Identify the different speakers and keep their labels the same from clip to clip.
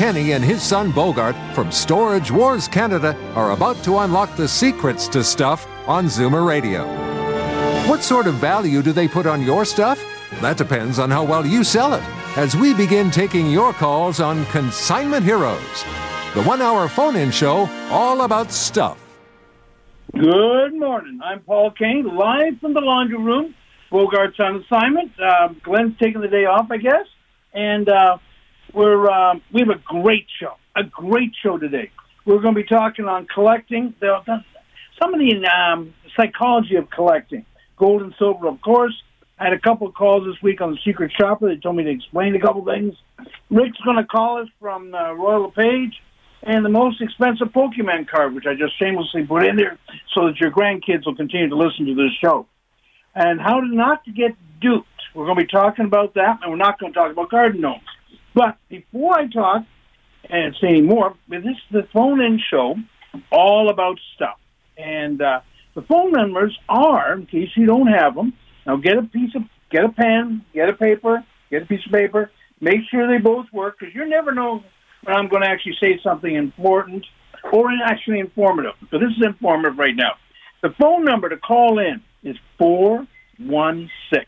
Speaker 1: Kenny and his son Bogart from Storage Wars Canada are about to unlock the secrets to stuff on Zoomer Radio. What sort of value do they put on your stuff? That depends on how well you sell it. As we begin taking your calls on Consignment Heroes, the one hour phone in show all about stuff.
Speaker 2: Good morning. I'm Paul Kane, live from the laundry room. Bogart's on assignment. Uh, Glenn's taking the day off, I guess. And uh, we're um, we have a great show, a great show today. We're going to be talking on collecting, the, some of the um, psychology of collecting, gold and silver, of course. I had a couple of calls this week on the Secret Shopper. They told me to explain a couple things. Rick's going to call us from uh, Royal LePage and the most expensive Pokemon card, which I just shamelessly put in there so that your grandkids will continue to listen to this show. And how not to get duped. We're going to be talking about that, and we're not going to talk about garden gnomes. But before I talk and say any more, this is the phone-in show, all about stuff. And uh, the phone numbers are, in case you don't have them, now get a piece of, get a pen, get a paper, get a piece of paper. Make sure they both work because you never know when I'm going to actually say something important or actually informative. So this is informative right now. The phone number to call in is 416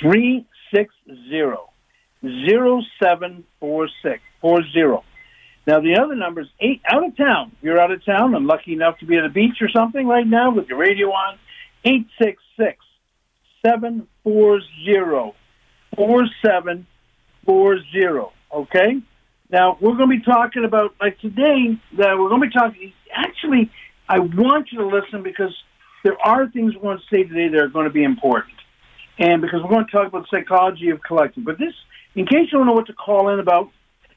Speaker 2: 360 0746 40. Now, the other number is 8 out of town. If you're out of town, I'm lucky enough to be at a beach or something right now with your radio on. 866 740 4740. Okay? Now, we're going to be talking about, like today, that we're going to be talking, actually, I want you to listen because there are things we're going to say today that are going to be important. And because we're going to talk about the psychology of collecting. But this, in case you don't know what to call in about,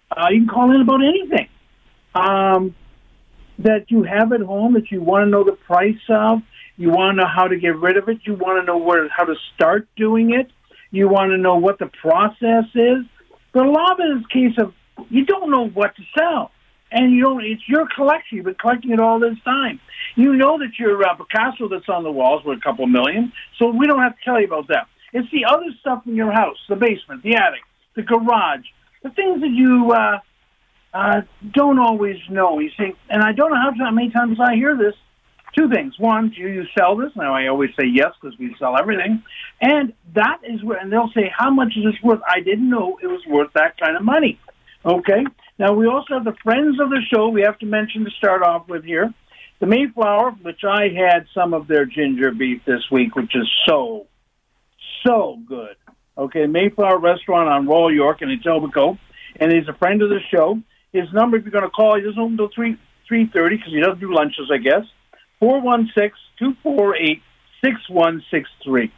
Speaker 2: uh, you can call in about anything um, that you have at home that you want to know the price of. You want to know how to get rid of it. You want to know where how to start doing it. You want to know what the process is. But a lot of it is a case of you don't know what to sell and you don't. It's your collection. You've been collecting it all this time. You know that your uh, Picasso that's on the walls worth a couple million, so we don't have to tell you about that. It's the other stuff in your house, the basement, the attic, the garage, the things that you uh, uh, don't always know. You think, and I don't know how many times I hear this. Two things. One, do you sell this? Now I always say yes because we sell everything, and that is where. And they'll say, "How much is this worth?" I didn't know it was worth that kind of money. Okay. Now we also have the friends of the show. We have to mention to start off with here, the Mayflower, which I had some of their ginger beef this week, which is so, so good. Okay, Mayflower Restaurant on Royal York in Etobicoke, and he's a friend of the show. His number, if you're going to call, he doesn't open until three three thirty because he doesn't do lunches, I guess. Four one six two four eight six one six three.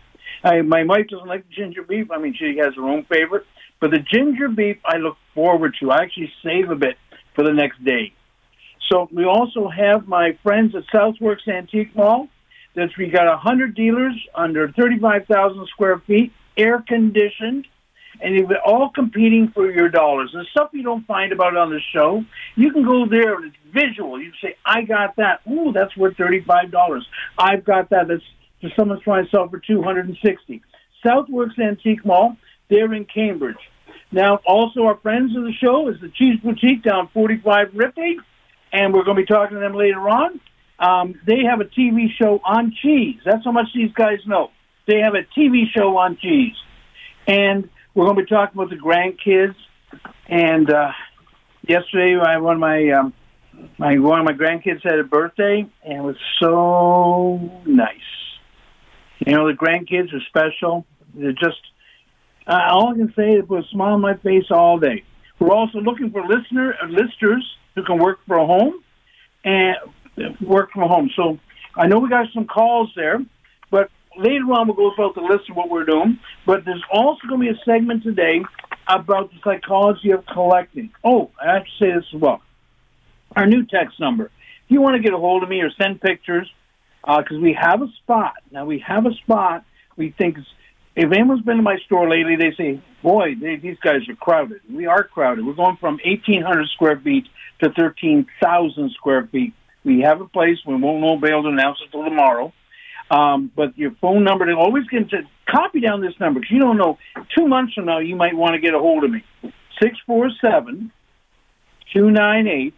Speaker 2: My wife doesn't like ginger beef. I mean, she has her own favorite. But the ginger beef, I look forward to. I actually save a bit for the next day. So we also have my friends at Southworks Antique Mall. That's we got a hundred dealers under thirty-five thousand square feet, air conditioned, and they're all competing for your dollars. And stuff you don't find about on the show, you can go there and it's visual. You say, "I got that. Ooh, that's worth thirty-five dollars. I've got that. That's for someone's trying to sell for two hundred and sixty. Southworks Antique Mall. They're in Cambridge. Now, also our friends of the show is the Cheese Boutique down 45 Ripley, and we're going to be talking to them later on. Um, they have a TV show on cheese. That's how much these guys know. They have a TV show on cheese, and we're going to be talking about the grandkids. And uh, yesterday, I, one of my um, my one of my grandkids had a birthday, and it was so nice. You know, the grandkids are special. They're just uh, all I can say is put a smile on my face all day. We're also looking for listener uh, listers who can work from home and work from home. So I know we got some calls there, later on we'll go about the list of what we're doing. But there's also going to be a segment today about the psychology of collecting. Oh, I have to say this as well. Our new text number. If you want to get a hold of me or send pictures, because uh, we have a spot. Now, we have a spot we think if anyone's been to my store lately, they say, boy, they, these guys are crowded. We are crowded. We're going from 1,800 square feet to 13,000 square feet. We have a place. We won't know, be able to announce it till tomorrow. Um, but your phone number, to always get to copy down this number because you don't know. Two months from now, you might want to get a hold of me. Six four seven two nine eight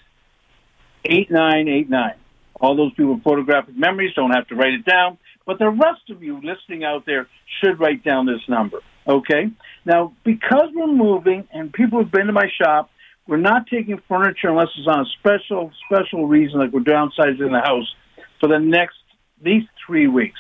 Speaker 2: eight nine eight nine. All those people with photographic memories don't have to write it down, but the rest of you listening out there should write down this number. Okay? Now, because we're moving and people have been to my shop, we're not taking furniture unless it's on a special, special reason, like we're downsizing the house for the next these three weeks.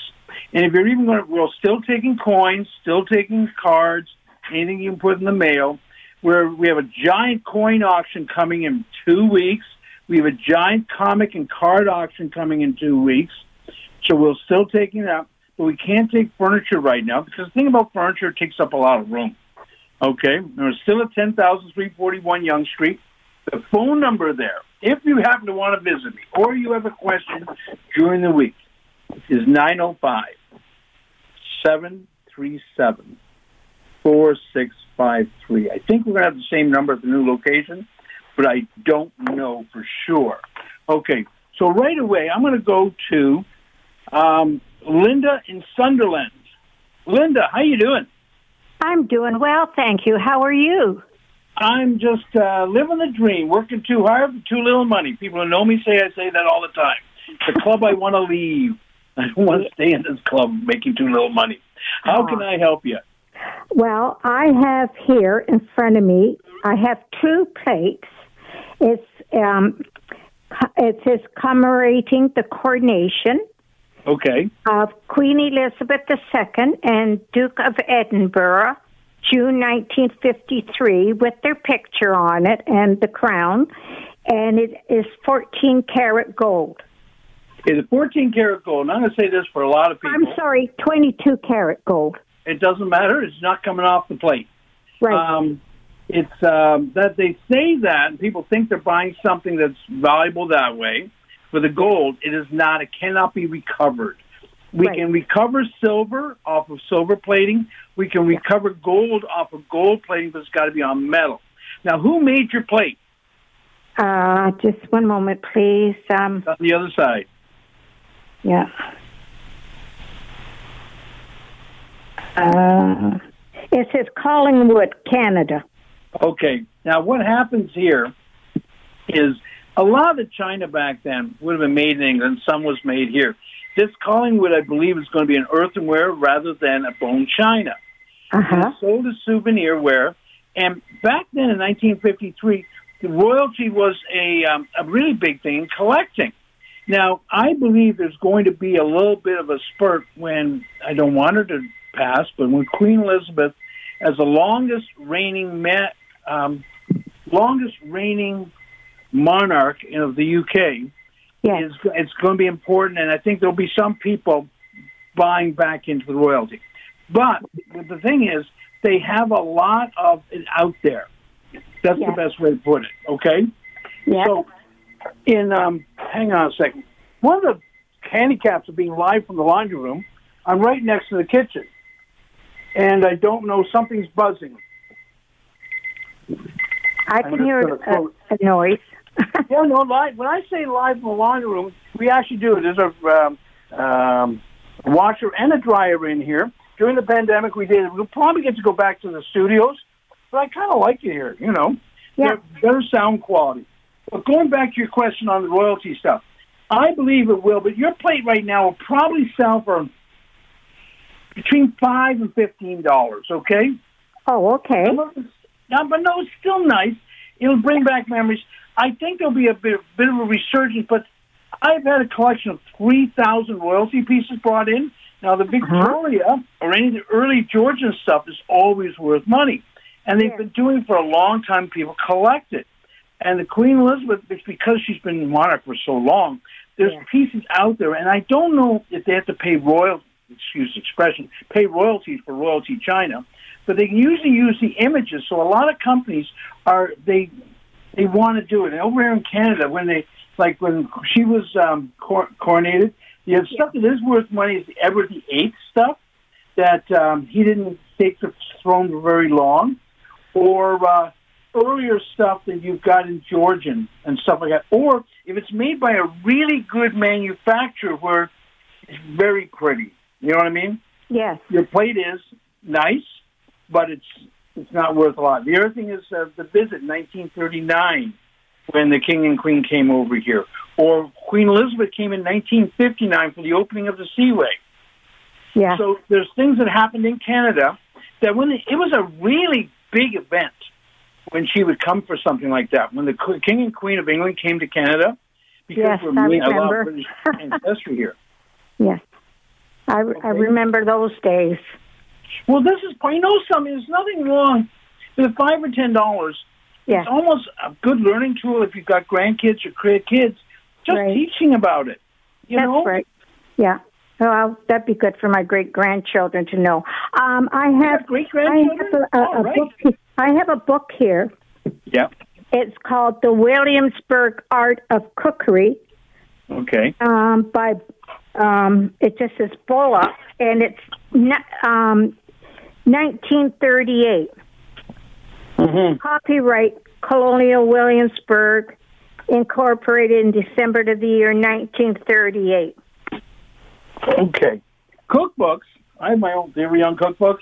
Speaker 2: And if you're even going to, we're still taking coins, still taking cards, anything you can put in the mail. Where we have a giant coin auction coming in two weeks. We have a giant comic and card auction coming in two weeks. So we're still taking that, but we can't take furniture right now because the thing about furniture it takes up a lot of room. Okay, we're still at 10,341 Yonge Street. The phone number there, if you happen to want to visit me or you have a question during the week, is 905 737 4653. I think we're going to have the same number at the new location, but I don't know for sure. Okay, so right away, I'm going to go to um, Linda in Sunderland. Linda, how you doing?
Speaker 3: I'm doing well, thank you. How are you?
Speaker 2: I'm just uh, living the dream, working too hard for too little money. People who know me say I say that all the time. The club I want to leave. I don't want to stay in this club making too little money. How can I help you?
Speaker 3: Well, I have here in front of me, I have two plates. It's um, it says commemorating the coronation.
Speaker 2: Okay.
Speaker 3: Of Queen Elizabeth II and Duke of Edinburgh, June 1953, with their picture on it and the crown, and it is 14 karat gold.
Speaker 2: Is it 14 karat gold? And I'm going to say this for a lot of people.
Speaker 3: I'm sorry, 22 karat gold.
Speaker 2: It doesn't matter. It's not coming off the plate.
Speaker 3: Right.
Speaker 2: Um, it's um, that they say that, and people think they're buying something that's valuable that way. For the gold, it is not. It cannot be recovered. We
Speaker 3: Right.
Speaker 2: can recover silver off of silver plating. We can recover gold off of gold plating, but it's got to be on metal. Now, who made your plate?
Speaker 3: Uh, just one moment, please. Um,
Speaker 2: On the other side.
Speaker 3: Yeah. Uh, it says Collingwood, Canada.
Speaker 2: Okay. Now, what happens here is a lot of china back then would have been made in England. Some was made here. This Collingwood, I believe, is going to be an earthenware rather than a bone china.
Speaker 3: Uh huh.
Speaker 2: Sold as souvenirware. And back then in 1953, the royalty was a, um, a really big thing in collecting. Now, I believe there's going to be a little bit of a spurt when, I don't want her to pass, but when Queen Elizabeth, as the longest reigning ma- um, longest reigning monarch of the UK,
Speaker 3: Yes.
Speaker 2: is it's going to be important, and I think there'll be some people buying back into the royalty. But the thing is, they have a lot of it out there. That's the best way to put it. Okay. So, in um, hang on a second. One of the handicaps of being live from the laundry room, I'm right next to the kitchen, and I don't know something's buzzing.
Speaker 3: I can hear a,
Speaker 2: close-
Speaker 3: a noise.
Speaker 2: Yeah, no, live. When I say live from the laundry room, we actually do it. There's a um, um, washer and a dryer in here. During the pandemic, we did. It. We'll probably get to go back to the studios, but I kind of like it here. You know,
Speaker 3: Yeah.
Speaker 2: better sound quality. But going back to your question on the royalty stuff, I believe it will. But your plate right now will probably sell for between five and fifteen dollars. Okay.
Speaker 3: Oh, okay.
Speaker 2: No, but no, it's still nice. It'll bring back memories. I think there'll be a bit, bit of a resurgence, but I've had a collection of 3,000 royalty pieces brought in. Now, the uh-huh. Victoria or any of the early Georgian stuff is always worth money. And they've
Speaker 3: Yeah.
Speaker 2: been doing it for a long time. People collect it. And the Queen Elizabeth, it's because she's been monarch for so long, there's
Speaker 3: Yeah.
Speaker 2: pieces out there. And I don't know if they have to pay royal excuse the expression, pay royalties for Royalty China, but they can usually use the images. So a lot of companies are they they want to do it. And over here in Canada, when they like when she was um, cor- coronated, the stuff that is worth money is the Edward the Eighth stuff that um, he didn't take the throne for very long, or uh, earlier stuff that you've got in Georgian and stuff like that. Or if it's made by a really good manufacturer where it's very pretty. You know what I mean?
Speaker 3: Yes.
Speaker 2: Your plate is nice, but it's it's not worth a lot. The other thing is uh, the visit, 1939, when the king and queen came over here, or Queen Elizabeth came in 1959 for the opening of the Seaway.
Speaker 3: Yeah.
Speaker 2: So there's things that happened in Canada that when it was a really big event when she would come for something like that. When the King and Queen of England came to Canada, because
Speaker 3: yes,
Speaker 2: we're
Speaker 3: I
Speaker 2: a lot
Speaker 3: remember.
Speaker 2: of British ancestry here.
Speaker 3: Yes. I, I remember those days.
Speaker 2: Well, this is you know something. There's nothing wrong with five or ten dollars.
Speaker 3: Yeah.
Speaker 2: It's almost a good learning tool if you've got grandkids or kids. Just
Speaker 3: Right.
Speaker 2: teaching about it. You
Speaker 3: That's
Speaker 2: know,
Speaker 3: right. Yeah. Well, that'd be good for my great grandchildren to know. Um, I have
Speaker 2: great
Speaker 3: I have
Speaker 2: grandchildren.
Speaker 3: a, a
Speaker 2: right.
Speaker 3: book. I have a book here.
Speaker 2: Yeah.
Speaker 3: It's called The Williamsburg Art of Cookery
Speaker 2: Okay.
Speaker 3: um, by um, it just says Bullock, and it's um, 1938.
Speaker 2: Mm-hmm.
Speaker 3: Copyright Colonial Williamsburg, incorporated in December of the year 1938.
Speaker 2: Okay. Cookbooks. I have my own theory on cookbooks.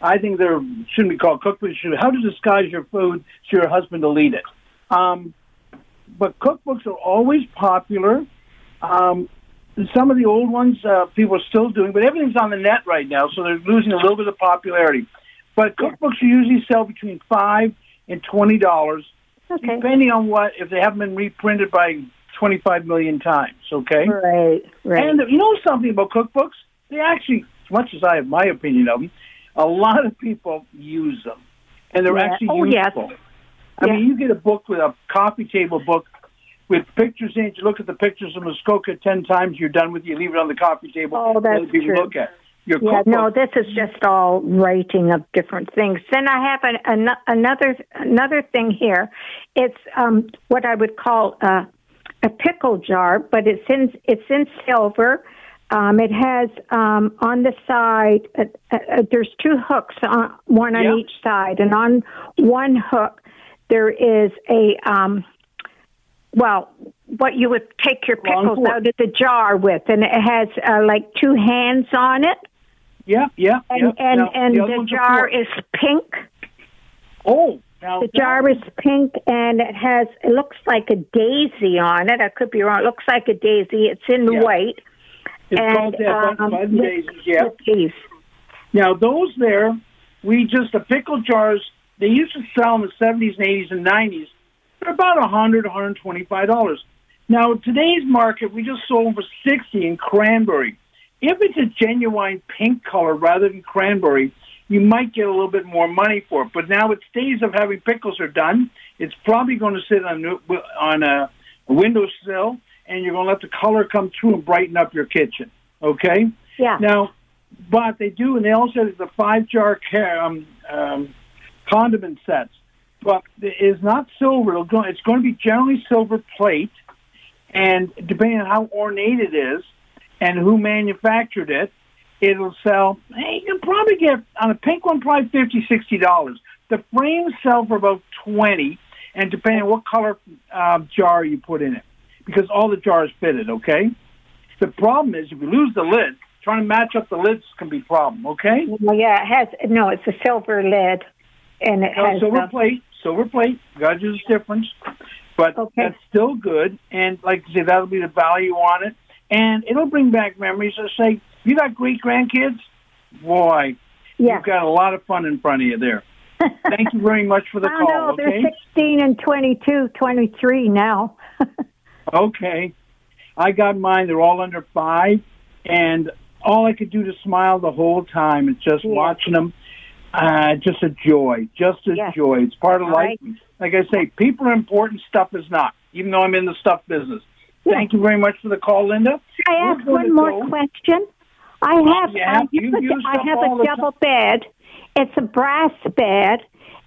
Speaker 2: I think there shouldn't be called cookbooks. Should how to disguise your food so your husband will eat it. Um, but cookbooks are always popular. Um, some of the old ones uh, people are still doing, but everything's on the net right now, so they're losing a little bit of popularity. But cookbooks usually sell between five and twenty dollars,
Speaker 3: Okay.
Speaker 2: depending on what if they haven't been reprinted by twenty-five million times. Okay.
Speaker 3: Right, right.
Speaker 2: And you know something about cookbooks? They actually, as much as I have my opinion of them, a lot of people use them, and they're
Speaker 3: Yeah.
Speaker 2: actually
Speaker 3: Oh, yes.
Speaker 2: I
Speaker 3: Yeah.
Speaker 2: mean, you get a book with a coffee table book with pictures in it. You look at the pictures of Muskoka ten times. You're done with it. You leave it on the coffee table.
Speaker 3: Oh, that's
Speaker 2: let people
Speaker 3: true.
Speaker 2: look at your
Speaker 3: Yeah,
Speaker 2: cookbook.
Speaker 3: no, this is just all writing of different things. Then I have an, an, another another thing here. It's um, what I would call a, a pickle jar, but it's in it's in silver. Um, it has um, on the side. Uh, uh, there's two hooks, on, one on
Speaker 2: Yeah.
Speaker 3: each side, and on one hook there is a um, well, what you would take your pickles out of the jar with, and it has uh, like two hands on it.
Speaker 2: Yeah, yeah,
Speaker 3: And
Speaker 2: yeah.
Speaker 3: and
Speaker 2: Now,
Speaker 3: and
Speaker 2: other
Speaker 3: the jar is pink.
Speaker 2: Oh, now
Speaker 3: The jar is pink, and it has it looks like a daisy on it. I could be wrong. It looks like a daisy. It's in
Speaker 2: Yeah.
Speaker 3: white.
Speaker 2: It's
Speaker 3: and,
Speaker 2: called that
Speaker 3: um,
Speaker 2: Daisies. Yeah.
Speaker 3: these.
Speaker 2: Now those there, we just the pickle jars. They used to sell in the seventies and eighties and nineties. They're about a hundred, one hundred twenty-five dollars. Now today's market, we just sold for sixty in cranberry. If it's a genuine pink color rather than cranberry, you might get a little bit more money for it. But now its days of having pickles are done. It's probably going to sit on on a, a windowsill, and you're going to let the color come through and brighten up your kitchen. Okay.
Speaker 3: Yeah.
Speaker 2: Now, but they do, and they also have the five jar um, um, condiment sets. But it is not silver. It'll go, it's going to be generally silver plate, and depending on how ornate it is and who manufactured it, it'll sell. Hey, you can probably get on a pink one probably fifty, sixty dollars. The frames sell for about twenty, and depending on what color uh, jar you put in it, because all the jars fitted. Okay. The problem is if you lose the lid, trying to match up the lids can be a problem. Okay.
Speaker 3: Well, yeah, it has no. It's a silver lid, and it
Speaker 2: No,
Speaker 3: has
Speaker 2: silver plate, silver plate. Got to do the difference, but
Speaker 3: Okay.
Speaker 2: that's still good. And like I say, that'll be the value on it, and it'll bring back memories. of say, you got great grandkids, boy,
Speaker 3: yeah.
Speaker 2: you've got a lot of fun in front of you there. Thank you very much for the
Speaker 3: I
Speaker 2: call.
Speaker 3: know
Speaker 2: okay,
Speaker 3: they're 16 and 22, 23 now.
Speaker 2: okay. I got mine. They're all under five, and all I could do to smile the whole time is just
Speaker 3: Yeah.
Speaker 2: watching them. Uh, just a joy, just a
Speaker 3: Yes.
Speaker 2: joy. It's part of
Speaker 3: All
Speaker 2: life. Like I say, people are important. Stuff is not. Even though I'm in the stuff business.
Speaker 3: Yeah.
Speaker 2: Thank you very much for the call, Linda.
Speaker 3: I ask one more
Speaker 2: go-
Speaker 3: question. I have.
Speaker 2: Yeah,
Speaker 3: I,
Speaker 2: you use
Speaker 3: I have a double bed. It's a brass bed,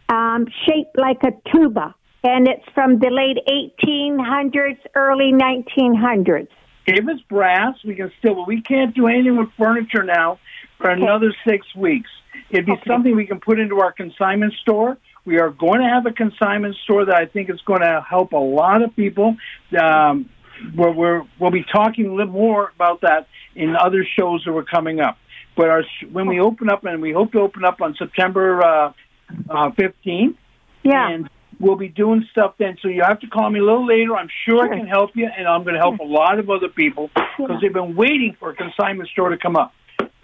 Speaker 3: um, shaped like a tuba, and it's from the late 1800s, early 1900s.
Speaker 2: If it's brass, we can still, but we can't do anything with furniture now for another six weeks. It'd be
Speaker 3: Okay.
Speaker 2: something we can put into our consignment store. We are going to have a consignment store that I think is going to help a lot of people. Um, where we're, we'll be talking a little more about that in other shows that are coming up. But our, when we open up, and we hope to open up on September uh, uh, 15th,
Speaker 3: Yeah.
Speaker 2: and we'll be doing stuff then. So you have to call me a little later. I'm sure I can help you, and I'm going to help a lot of other people because they've been waiting for a consignment store to come up.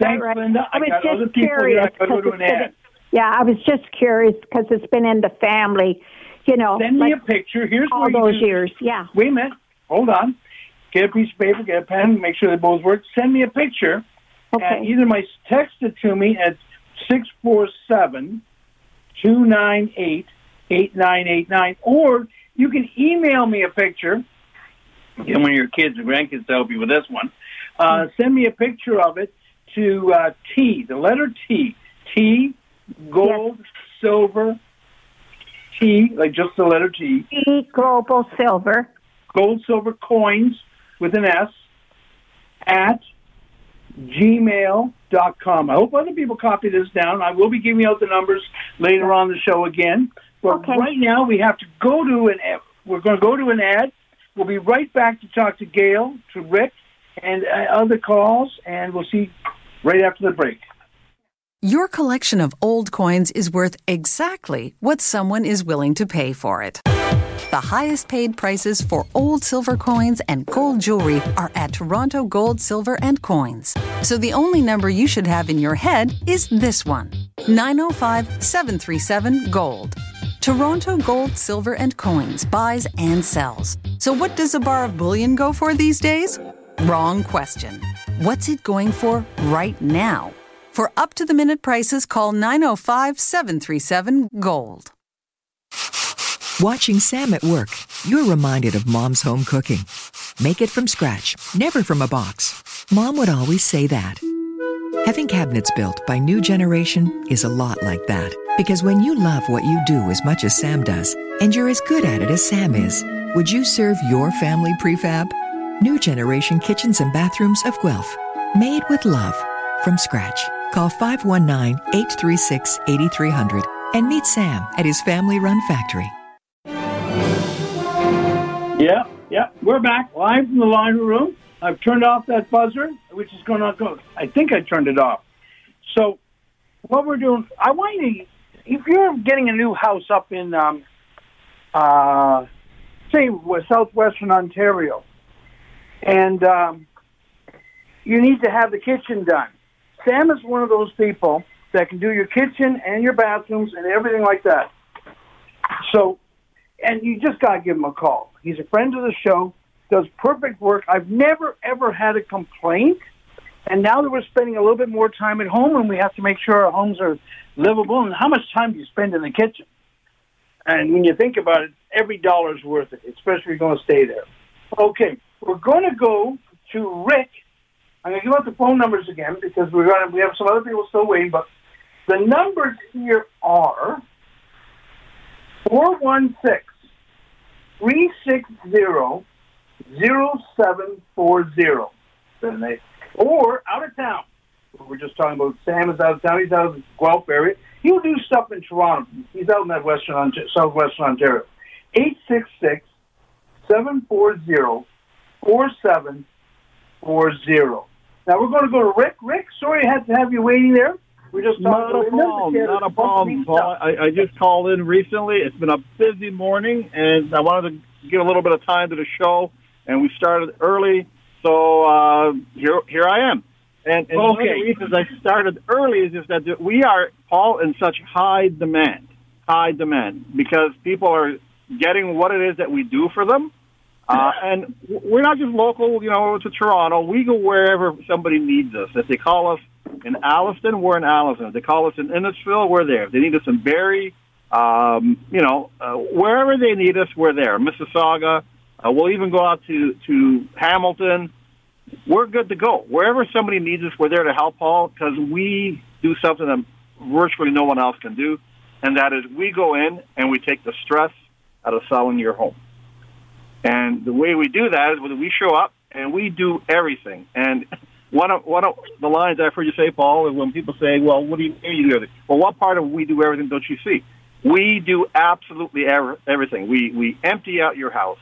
Speaker 2: Thanks,
Speaker 3: Right.
Speaker 2: Linda. I,
Speaker 3: was
Speaker 2: got
Speaker 3: just
Speaker 2: other people here.
Speaker 3: curious
Speaker 2: I got to go to an ad.
Speaker 3: Yeah, I was just curious because it's been in the family, you know,
Speaker 2: Send me a picture. Here's
Speaker 3: all those years. Yeah.
Speaker 2: Wait a minute. Hold on. Get a piece of paper, get a pen, make sure they both work. Send me a picture.
Speaker 3: Okay.
Speaker 2: And either my text it to me at 647 298 8989, or you can email me a picture. Get one of your kids or grandkids to help you with this one. Uh, send me a picture of it to uh, T, the letter T, T, gold, silver, T, like just the letter T.
Speaker 3: T, Global Silver.
Speaker 2: gold, silver coins with an S at gmail.com. I hope other people copy this down. I will be giving out the numbers later on the show again. But
Speaker 3: Okay.
Speaker 2: right now we have to go to an ad. We're going to go to an ad. We'll be right back to talk to Gail, to Rick, and uh, other calls, and we'll see right after the break.
Speaker 4: Your collection of old coins is worth exactly what someone is willing to pay for it. The highest paid prices for old silver coins and gold jewelry are at Toronto Gold, Silver, and Coins. So the only number you should have in your head is this one 905 737 Gold. Toronto Gold, Silver, and Coins buys and sells. So what does a bar of bullion go for these days? Wrong question. What's it going for right now? For up to the minute prices, call 905 737 Gold.
Speaker 5: Watching Sam at work, you're reminded of mom's home cooking. Make it from scratch, never from a box. Mom would always say that. Having cabinets built by New Generation is a lot like that. Because when you love what you do as much as Sam does, and you're as good at it as Sam is, would you serve your family prefab? New Generation Kitchens and Bathrooms of Guelph. Made with love. From scratch. Call 519 836 8300 and meet Sam at his family run factory.
Speaker 2: Yeah, yeah, we're back live from the laundry room. I've turned off that buzzer, which is going to go. I think I turned it off. So, what we're doing, I want you to, if you're getting a new house up in, um, uh, say, southwestern Ontario, and um, you need to have the kitchen done. Sam is one of those people that can do your kitchen and your bathrooms and everything like that. So, and you just got to give him a call. He's a friend of the show, does perfect work. I've never, ever had a complaint. And now that we're spending a little bit more time at home and we have to make sure our homes are livable, and how much time do you spend in the kitchen? And when you think about it, every dollar's worth it, especially if you're going to stay there. Okay, we're going to go to Rick. I'm going to give out the phone numbers again because we're going to, we have some other people still waiting, but the numbers here are 416 360 0740. Or out of town. We're just talking about Sam is out of town. He's out of the Guelph area. He'll do stuff in Toronto. He's out in that western, southwestern Ontario. 866 740 4740. Now we're going to go to Rick. Rick, sorry I had to have you waiting there. We're just
Speaker 6: Not
Speaker 2: talking
Speaker 6: a problem. Not a problem, Paul. I, I just called in recently. It's been a busy morning, and I wanted to give a little bit of time to the show, and we started early, so uh, here here I am. And, and one of the reasons I started early is just that we are, all in such high demand, high demand, because people are getting what it is that we do for them. Uh, and we're not just local, you know, to Toronto. We go wherever somebody needs us. If they call us in Alliston, we're in Alliston. If they call us in Innisfil, we're there. If they need us in Barrie, um, you know, uh, wherever they need us, we're there. Mississauga. Uh, we'll even go out to to Hamilton. We're good to go. Wherever somebody needs us, we're there to help, Paul, because we do something that virtually no one else can do, and that is we go in and we take the stress out of selling your home. And the way we do that is when we show up and we do everything. And one of one of the lines I've heard you say, Paul, is when people say, "Well, what do you you do everything?" Well, what part of we do everything don't you see? We do absolutely everything. We we empty out your house.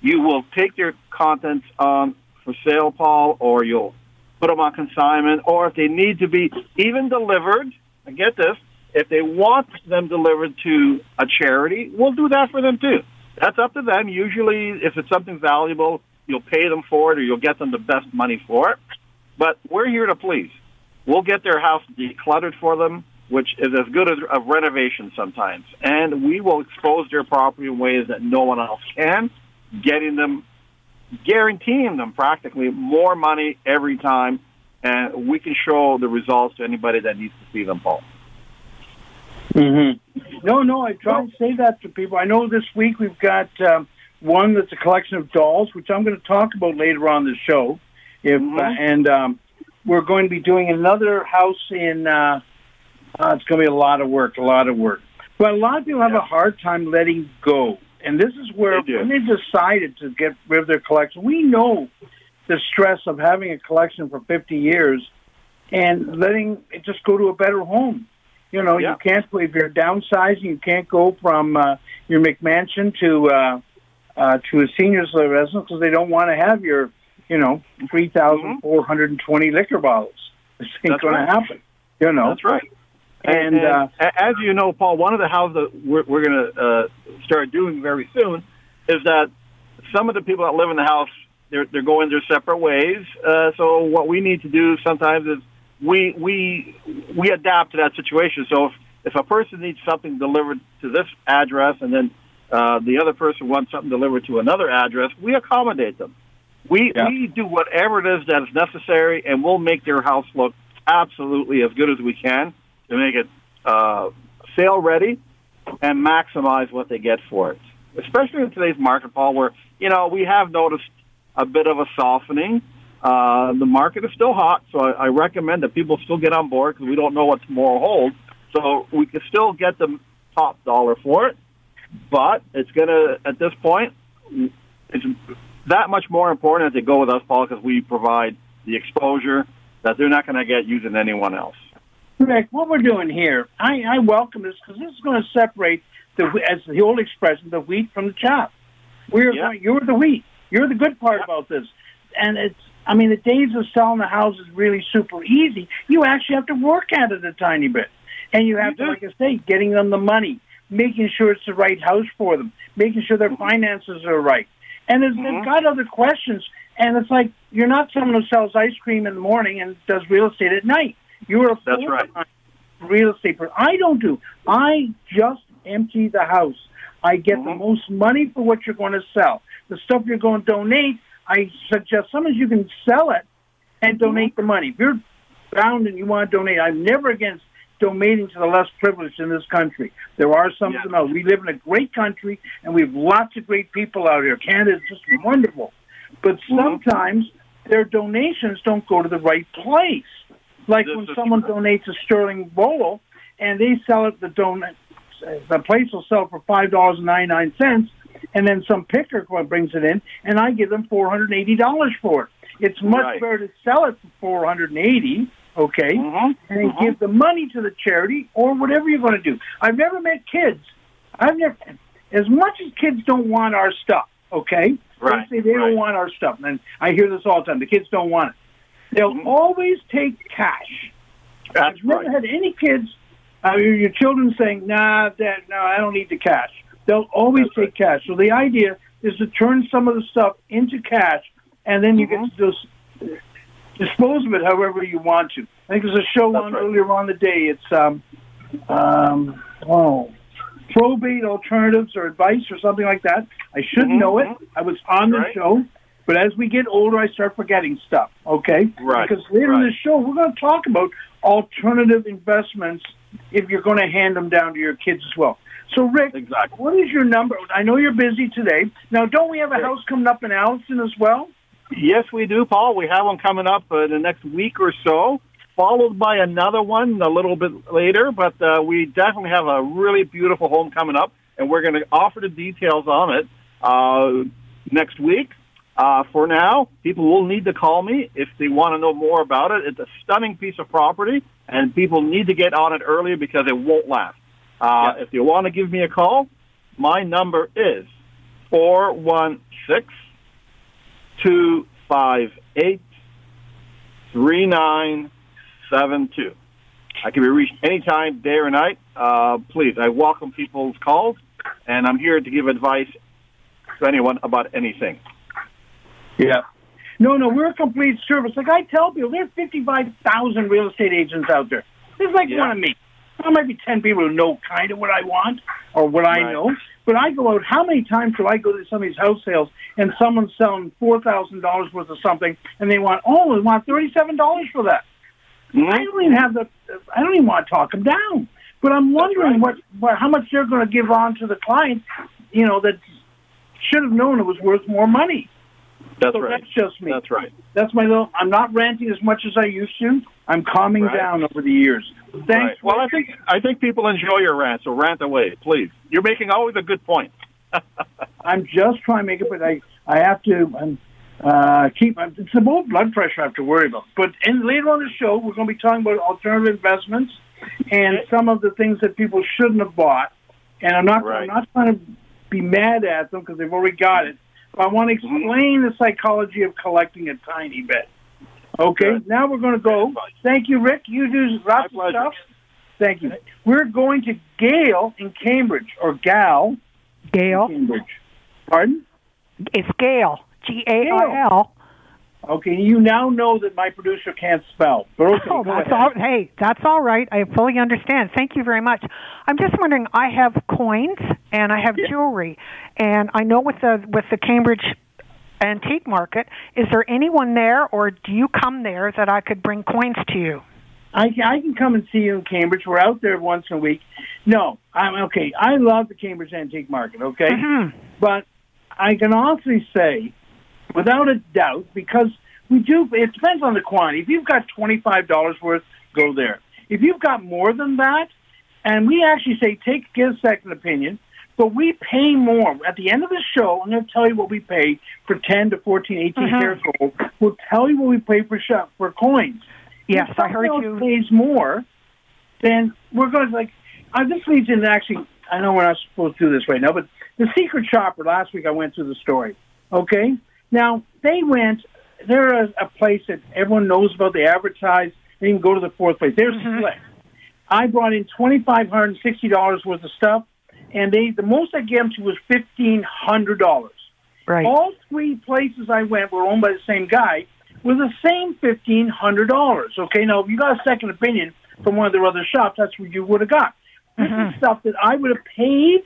Speaker 6: You will take your contents on for sale, Paul, or you'll put them on consignment, or if they need to be even delivered. I get this. If they want them delivered to a charity, we'll do that for them too. That's up to them. Usually, if it's something valuable, you'll pay them for it, or you'll get them the best money for it. But we're here to please. We'll get their house decluttered for them, which is as good as a renovation sometimes. And we will expose their property in ways that no one else can, getting them, guaranteeing them practically more money every time. And we can show the results to anybody that needs to see them, Paul.
Speaker 2: Mm-hmm. No, no, I try and say that to people. I know this week we've got um, one that's a collection of dolls, which I'm going to talk about later on the show. If mm-hmm. uh, and um, we're going to be doing another house in. Uh, uh, it's going to be a lot of work, a lot of work. But a lot of people have yeah. a hard time letting go, and this is where
Speaker 6: they
Speaker 2: when they decided to get rid of their collection, we know the stress of having a collection for 50 years and letting it just go to a better home. You know, yeah. you can't if you're downsizing, you can't go from uh, your McMansion to uh, uh, to a seniors residence because they don't want to have your you know, 3,420 mm-hmm. liquor bottles. This ain't going right. to happen. You know?
Speaker 6: That's right.
Speaker 2: And, and uh,
Speaker 6: as you know, Paul, one of the houses that we're, we're going to uh, start doing very soon is that some of the people that live in the house, they're, they're going their separate ways. Uh, so what we need to do sometimes is we, we, we adapt to that situation. So if, if a person needs something delivered to this address and then uh, the other person wants something delivered to another address, we accommodate them. We yeah. we do whatever it is that is necessary, and we'll make their house look absolutely as good as we can to make it uh, sale ready and maximize what they get for it. Especially in today's market, Paul, where you know we have noticed a bit of a softening. Uh, the market is still hot, so I, I recommend that people still get on board because we don't know what tomorrow holds. So we can still get the top dollar for it, but it's gonna at this point it's that much more important that they go with us, Paul, because we provide the exposure that they're not going to get using anyone else.
Speaker 2: Rick, what we're doing here, I, I welcome this because this is going to separate the, as the old expression, the wheat from the chaff. We're yeah. going, you're the wheat. You're the good part about this, and it's. I mean, the days of selling the house is really super easy. You actually have to work at it a tiny bit, and you have you to, do. like I say, getting them the money, making sure it's the right house for them, making sure their mm-hmm. finances are right and mm-hmm. they've got other questions. And it's like you're not someone who sells ice cream in the morning and does real estate at night. You're a
Speaker 6: that's right.
Speaker 2: Real estate person. I don't do. I just empty the house. I get mm-hmm. the most money for what you're going to sell. The stuff you're going to donate, I suggest sometimes you can sell it and donate mm-hmm. the money. If you're bound and you want to donate, I'm never against donating to the less privileged in this country. There are some yeah. know. We live in a great country, and we have lots of great people out here. Canada is just wonderful. But mm-hmm. sometimes mm-hmm. their donations don't go to the right place. Like this when someone true. donates a sterling bolo, and they sell it, the donate, the place will sell for five dollars and ninety nine cents, and then some picker brings it in, and I give them four hundred and eighty dollars for it. It's much right. better to sell it for four hundred and eighty okay, mm-hmm. and mm-hmm. give the money to the charity or whatever you're going to do. I've never met kids. I've never, as much as kids don't want our stuff, okay,
Speaker 6: right,
Speaker 2: they say they
Speaker 6: right.
Speaker 2: don't want our stuff, and I hear this all the time. The kids don't want it. They'll always take cash.
Speaker 6: That's
Speaker 2: I've never
Speaker 6: right.
Speaker 2: had any kids, uh, your children saying, "Nah, Dad, no, I don't need the cash." They'll always That's take right. cash. So the idea is to turn some of the stuff into cash, and then you mm-hmm. get to just dispose of it however you want to. I think there's a show
Speaker 6: That's
Speaker 2: on
Speaker 6: right.
Speaker 2: earlier on the day. It's um, um, oh, probate alternatives or advice or something like that. I should mm-hmm. know it. I was on the
Speaker 6: right.
Speaker 2: show, but as we get older, I start forgetting stuff. Okay,
Speaker 6: right?
Speaker 2: Because later
Speaker 6: right.
Speaker 2: in the show, we're going to talk about alternative investments if you're going to hand them down to your kids as well. So, Rick,
Speaker 6: exactly.
Speaker 2: what is your number? I know you're busy today. Now, don't we have a house coming up in Alliston as well?
Speaker 6: Yes, we do, Paul. We have one coming up uh, the next week or so, followed by another one a little bit later. But uh, we definitely have a really beautiful home coming up, and we're going to offer the details on it uh, next week. Uh, for now, people will need to call me if they want to know more about it. It's a stunning piece of property, and people need to get on it early because it won't last. Uh, If you want to give me a call, my number is four one six two five eight three nine seven two. I can be reached anytime, day or night. Uh, please, I welcome people's calls, and I'm here to give advice to anyone about anything.
Speaker 2: Yeah. No, no, we're a complete service. Like I tell people, there's 55,000 real estate agents out there. There's like
Speaker 6: Yeah.
Speaker 2: one of me. There might be 10 people who know kind of what I want or what I know. But I go out, how many times do I go to somebody's house sales and someone's selling $4,000 worth of something and they want, oh, they want $37 for that.
Speaker 6: Hmm?
Speaker 2: I don't even have the, I don't even want to talk them down. But I'm wondering
Speaker 6: right.
Speaker 2: what, what, how much they're going to give on to the client, you know, that should have known it was worth more money.
Speaker 6: That's
Speaker 2: so
Speaker 6: right.
Speaker 2: that's just me.
Speaker 6: That's right.
Speaker 2: That's my little. I'm not ranting as much as I used to. I'm calming
Speaker 6: Right.
Speaker 2: down over the years. Thanks.
Speaker 6: Right. Well, I think I think people enjoy your rant, so rant away, please. You're making always a good point.
Speaker 2: I'm just trying to make it, but I I have to um, uh, keep. It's the more blood pressure I have to worry about. But and later on the show, we're going to be talking about alternative investments and some of the things that people shouldn't have bought. And I'm not.
Speaker 6: Right.
Speaker 2: I'm not trying to be mad at them because they've already got it. But I want to explain the psychology of collecting a tiny bit. Okay.
Speaker 6: Good.
Speaker 2: Now we're going to go. Thank you, Rick. You do lots
Speaker 6: My
Speaker 2: of stuff. Thank you. We're going to Gale in Cambridge, or Gal in
Speaker 7: Gail.
Speaker 2: Cambridge. Pardon?
Speaker 7: It's Gail. G A I L.
Speaker 2: Okay, you now know that my producer can't spell. But okay,
Speaker 7: Oh, that's
Speaker 2: ahead.
Speaker 7: all. Hey, that's all right. I fully understand. Thank you very much. I'm just wondering. I have coins and I have jewelry, and I know with the with the Cambridge antique market, is there anyone there, or do you come there that I could bring coins to you?
Speaker 2: I can, I can come and see you in Cambridge. We're out there once a week. No, I'm okay. I love the Cambridge Antique Market, okay?
Speaker 7: Mhm.
Speaker 2: But I can honestly say, without a doubt, because we do, it depends on the quantity. If you've got $25 worth, go there. If you've got more than that, and we actually say, take, get a second opinion, but we pay more. At the end of the show, I'm going to tell you what we pay for 10 to 14, 18
Speaker 7: Mhm.
Speaker 2: karat gold. We'll tell you what we pay for shop, for coins.
Speaker 7: Yes,
Speaker 2: If
Speaker 7: I heard you.
Speaker 2: pays more, then we're going to like. Uh, this leads into actually. I know we're not supposed to do this right now, but the secret shopper. Last week I went through the story. Okay, now they went. They're a, a place that everyone knows about. They advertise. They even go to the fourth place. They're
Speaker 7: Mhm.
Speaker 2: slick. I brought in twenty five hundred and sixty dollars worth of stuff, and they the most I gave them to was fifteen hundred dollars.
Speaker 7: Right.
Speaker 2: All three places I went were owned by the same guy with the same fifteen hundred dollars. Okay, now if you got a second opinion from one of their other shops, that's what you would have got. This
Speaker 7: Mhm.
Speaker 2: is stuff that I would have paid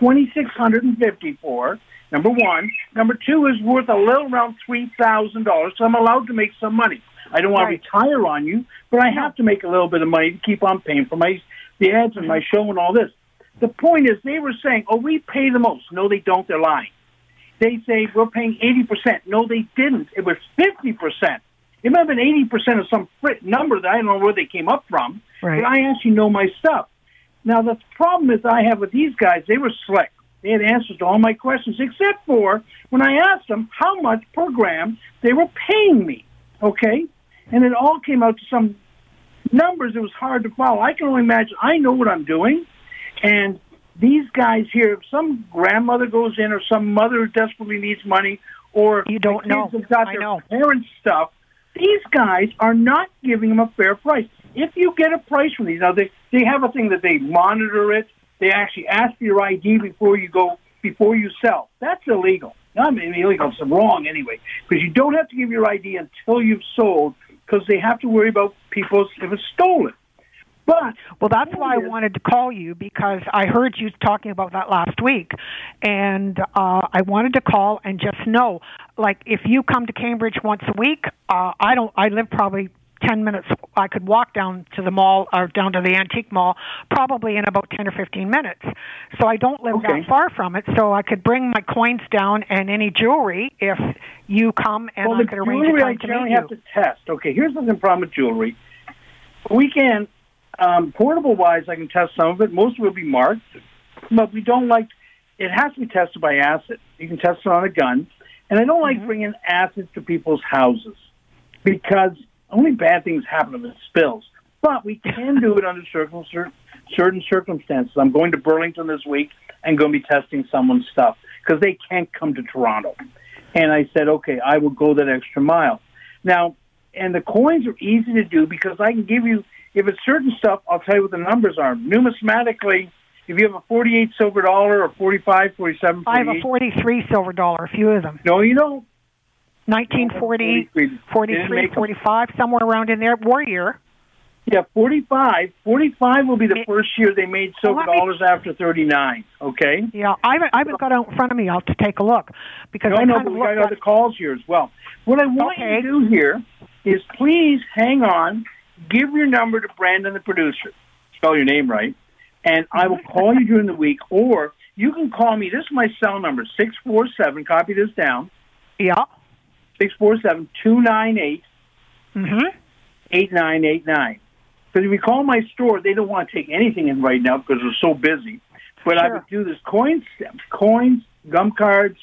Speaker 2: twenty six hundred and fifty for. Number one. Number two is worth a little around three thousand dollars, so I'm allowed to make some money. I don't want
Speaker 7: Right.
Speaker 2: to retire on you, but I have to make a little bit of money to keep on paying for my the ads and my mm-hmm. show and all this. The point is, they were saying, "Oh, we pay the most." No, they don't. They're lying. They say we're paying eighty percent. No, they didn't. It was fifty percent. It might have been eighty percent of some frit number that I don't know where they came up from.
Speaker 7: Right.
Speaker 2: But I actually know my stuff. Now the problem is I have with these guys, they were slick. They had answers to all my questions, except for when I asked them how much per gram they were paying me. Okay, and it all came out to some numbers. It was hard to follow. I can only imagine. I know what I'm doing, and these guys here. If some grandmother goes in, or some mother desperately needs money, or
Speaker 7: You don't
Speaker 2: the
Speaker 7: know.
Speaker 2: kids have got
Speaker 7: I
Speaker 2: their
Speaker 7: know.
Speaker 2: parents' stuff. These guys are not giving them a fair price. If you get a price from these, now they they have a thing that they monitor it. They actually ask for your ID before you go before you sell. That's illegal. I mean, illegal. It's wrong anyway because you don't have to give your ID until you've sold because they have to worry about people if it's stolen. But
Speaker 7: Well, that's why I wanted to call you because I heard you talking about that last week, and uh, I wanted to call and just know, like, if you come to Cambridge once a week, uh, I don't. I live probably ten minutes. I could walk down to the mall or down to the antique mall probably in about ten or fifteen minutes. So I don't live
Speaker 2: Okay.
Speaker 7: that far from it. So I could bring my coins down and any jewelry if you come and
Speaker 2: well,
Speaker 7: I could arrange a
Speaker 2: jewelry I
Speaker 7: time to meet
Speaker 2: have to test. Okay, here's the problem with jewelry. We can, um, portable wise, I can test some of it. Most will be marked, but we don't like. It has to be tested by acid. You can test it on a gun, and I don't like
Speaker 7: Mm-hmm.
Speaker 2: bringing acid to people's houses because only bad things happen if it spills. But we can do it under circum- cer- certain circumstances. I'm going to Burlington this week and going to be testing someone's stuff because they can't come to Toronto. And I said, okay, I will go that extra mile. Now, and the coins are easy to do because I can give you, if it's certain stuff, I'll tell you what the numbers are. Numismatically, if you have a 48 silver dollar or 45, 47,
Speaker 7: I have a 43 silver dollar, a few of them.
Speaker 2: no, you don't.
Speaker 7: 1940,
Speaker 2: 43. Didn't
Speaker 7: 43,
Speaker 2: make 'em.
Speaker 7: 45, somewhere around in there. War year.
Speaker 2: Yeah, 45. 45 will be the first year they made silver
Speaker 7: me-
Speaker 2: dollars after 39, okay?
Speaker 7: Yeah, I haven't, I haven't got it in front of me. I'll have to take a look because
Speaker 2: No,
Speaker 7: I
Speaker 2: no, but we got other calls here as well. What I want
Speaker 7: Okay.
Speaker 2: you to do here is please hang on, give your number to Brandon, the producer. Spell your name right. And I will call you during the week, or you can call me. This is my cell number, 647, copy this down,
Speaker 7: Yeah.
Speaker 2: 647 298
Speaker 7: Mhm.
Speaker 2: 8989. Because if you call my store, they don't want to take anything in right now because they're so busy. But I
Speaker 7: Sure.
Speaker 2: would do this coins, coins, gum cards,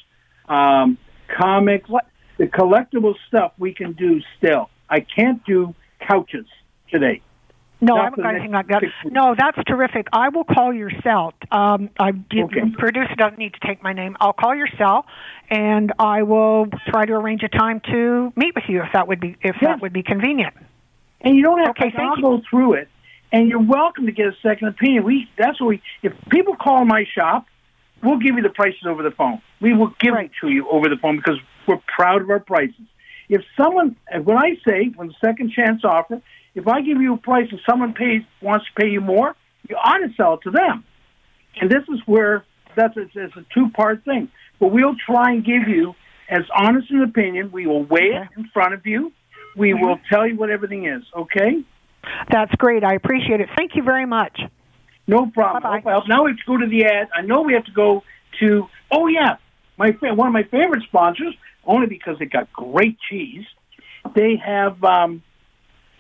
Speaker 2: um, comics, the collectible stuff we can do still. I can't do couches today.
Speaker 7: No,
Speaker 2: Not
Speaker 7: I haven't got anything like that. No, that's terrific. I will call your cell. Um, I did,
Speaker 2: Okay.
Speaker 7: producer doesn't need to take my name. I'll call your cell, and I will try to arrange a time to meet with you if that would be if
Speaker 2: Yeah.
Speaker 7: that would be convenient.
Speaker 2: And you don't have
Speaker 7: Okay,
Speaker 2: to. I'll go through it, and you're welcome to get a second opinion. We that's what we. If people call my shop, we'll give you the prices over the phone. We will give
Speaker 7: Right.
Speaker 2: it to you over the phone because we're proud of our prices. If someone, when I say when the second chance offer, if I give you a price and someone pays wants to pay you more, you ought to sell it to them. And this is where that's it's, it's a two part thing. But we'll try and give you as honest an opinion. We will weigh it in front of you. We will tell you what everything is. Okay.
Speaker 7: That's great. I appreciate it. Thank you very much.
Speaker 2: No problem. Well, now we have to go to the ad. I know we have to go to. Oh yeah, my fa- one of my favorite sponsors, only because they got great cheese. They have um,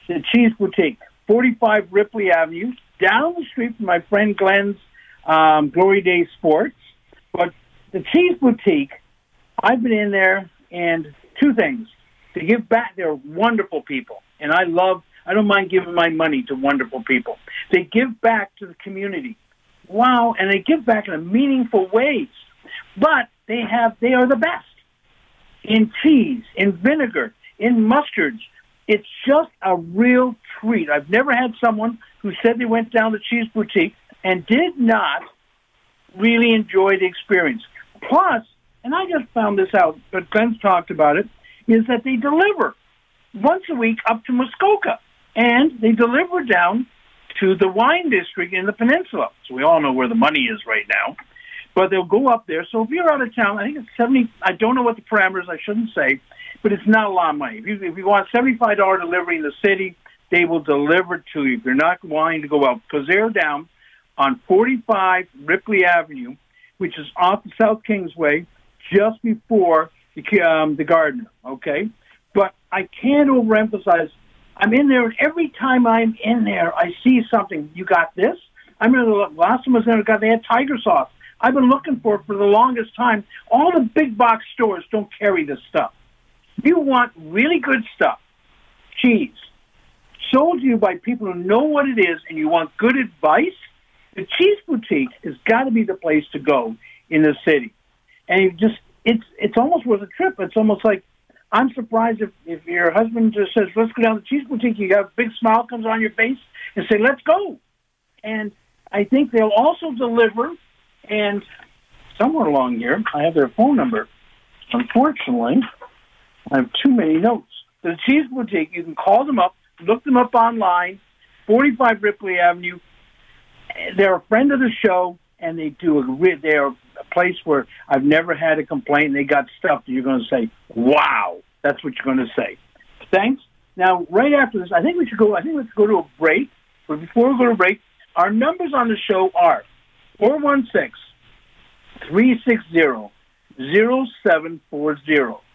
Speaker 2: the Cheese Boutique, 45 Ripley Avenue, down the street from my friend Glenn's um, Glory Day Sports. But the Cheese Boutique, I've been in there, and two things to give back. They're wonderful people, and I love. I don't mind giving my money to wonderful people. They give back to the community. Wow, and they give back in a meaningful ways. But they have they are the best in cheese, in vinegar, in mustards. It's just a real treat. I've never had someone who said they went down to Cheese Boutique and did not really enjoy the experience. Plus, and I just found this out, but Glenn's talked about it, is that they deliver once a week up to Muskoka. And they deliver down to the wine district in the peninsula. So we all know where the money is right now. But they'll go up there. So if you're out of town, I think it's 70 I don't know what the parameters, I shouldn't say, but it's not a lot of money. If you, if you want $75 delivery in the city, they will deliver to you if you're not wanting to go out because they're down on 45 Ripley Avenue, which is off the South Kingsway, just before the, um, the Gardiner. Okay, but I can't overemphasize. I'm in there, and every time I'm in there, I see something. You got this? I remember the last time I was there, got they had tiger sauce. I've been looking for it for the longest time. All the big box stores don't carry this stuff. You want really good stuff, cheese, sold to you by people who know what it is, and you want good advice. The Cheese Boutique has got to be the place to go in the city, and you just it's it's almost worth a trip. It's almost like I'm surprised if if your husband just says, "Let's go down to the Cheese Boutique," you have a big smile comes on your face and say, "Let's go." And I think they'll also deliver. And somewhere along here, I have their phone number. Unfortunately, I have too many notes. The Cheese Boutique, you can call them up, look them up online, 45 Ripley Avenue. They're a friend of the show, and they do a re- they're a place where I've never had a complaint. They got stuff that you're going to say, "Wow!" That's what you're going to say. Thanks. Now, right after this, I think we should go. I think let's go to a break. But before we go to a break, our numbers on the show are 416 360 0740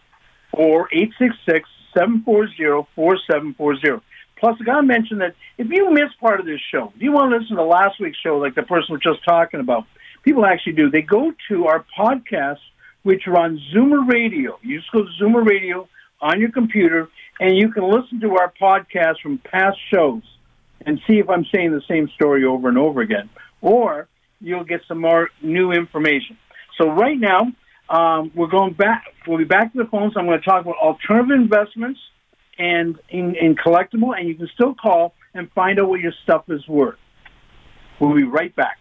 Speaker 2: or 866 740 4740. Plus, I got to mention that if you miss part of this show, if you want to listen to last week's show, like the person was just talking about, people actually do. They go to our podcast, which are on Zoomer Radio. You just go to Zoomer Radio on your computer, and you can listen to our podcast from past shows and see if I'm saying the same story over and over again. Or you'll get some more new information. So right now, um, we're going back. We'll be back to the phones. I'm going to talk about alternative investments and in, in collectible, and you can still call and find out what your stuff is worth. We'll be right back.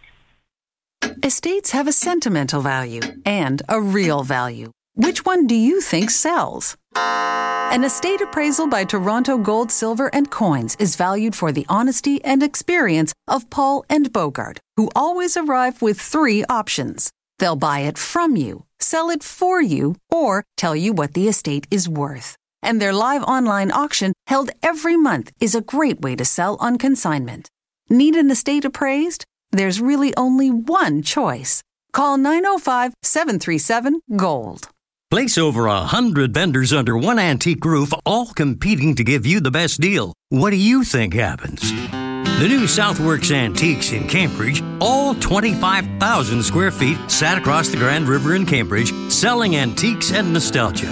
Speaker 4: Estates have a sentimental value and a real value. Which one do you think sells? An estate appraisal by Toronto Gold, Silver, and Coins is valued for the honesty and experience of Paul and Bogart, who always arrive with three options. They'll buy it from you, sell it for you, or tell you what the estate is worth. And their live online auction held every month is a great way to sell on consignment. Need an estate appraised? There's really only one choice. Call 905 737 GOLD.
Speaker 8: Place over a hundred vendors under one antique roof, all competing to give you the best deal. What do you think happens? The new Southworks Antiques in Cambridge, all 25,000 square feet, sat across the Grand River in Cambridge, selling antiques and nostalgia.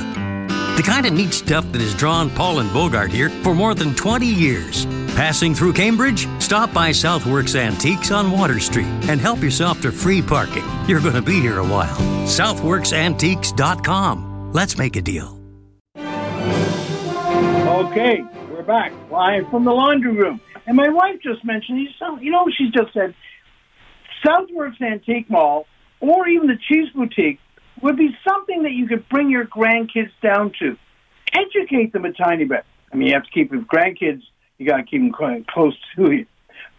Speaker 8: The kind of neat stuff that has drawn Paul and Bogart here for more than 20 years. Passing through Cambridge? Stop by Southworks Antiques on Water Street and help yourself to free parking. You're going to be here a while. SouthworksAntiques.com. Let's make a deal.
Speaker 2: Okay, we're back live from the laundry room. And my wife just mentioned, you know, she just said, Southworks Antique Mall or even the Cheese Boutique would be something that you could bring your grandkids down to. Educate them a tiny bit. I mean, you have to keep your grandkids, you got to keep them close to you.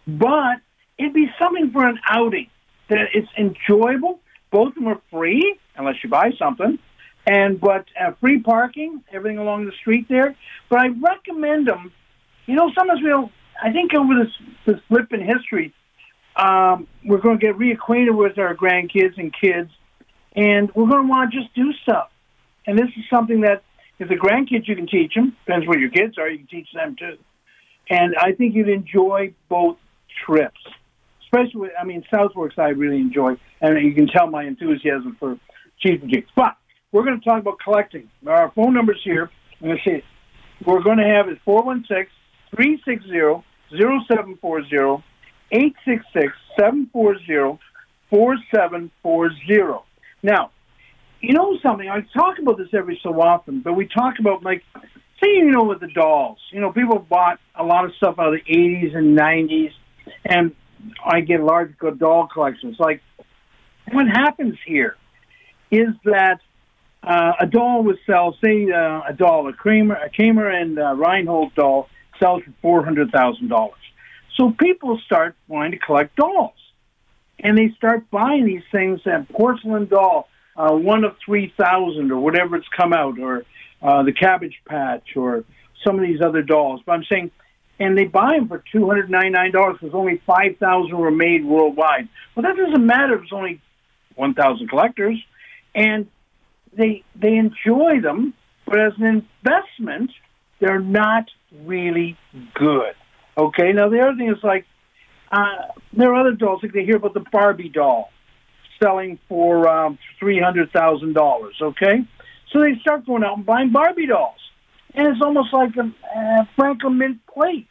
Speaker 2: But it'd be something for an outing that it's enjoyable. Both of them are free, unless you buy something. And but uh, free parking, everything along the street there. But I recommend them. You know, sometimes we don't. I think over this this flip in history, um, we're going to get reacquainted with our grandkids and kids, and we're going to want to just do stuff. And this is something that if the grandkids you can teach them, depends what your kids are, you can teach them too. And I think you'd enjoy both trips, especially with, I mean, Southworks I really enjoy, and you can tell my enthusiasm for Cheese Boutique. But we're going to talk about collecting. Our phone numbers here, I'm going to say we're going to have is 416 360 0740 866 740 4740. Now, you know something? I talk about this every so often, but we talk about, like, say, you know, with the dolls. You know, people bought a lot of stuff out of the 80s and 90s, and I get large doll collections. Like, what happens here is that uh, a doll would sell, say, uh, a doll, a Kramer, a Kramer and uh, Reinhold doll sells for four hundred thousand dollars. So people start wanting to collect dolls, and they start buying these things. That porcelain doll, uh, one of three thousand, or whatever it's come out, or uh, the Cabbage Patch, or some of these other dolls. But I'm saying, and they buy them for two hundred ninety nine dollars because only five thousand were made worldwide. Well, that doesn't matter if it's only one thousand collectors, and they they enjoy them, but as an investment, they're not really good. Okay. Now the other thing is like uh, there are other dolls. Like they hear about the Barbie doll selling for um, three hundred thousand dollars. Okay, so they start going out and buying Barbie dolls, and it's almost like a uh, Franklin Mint plates.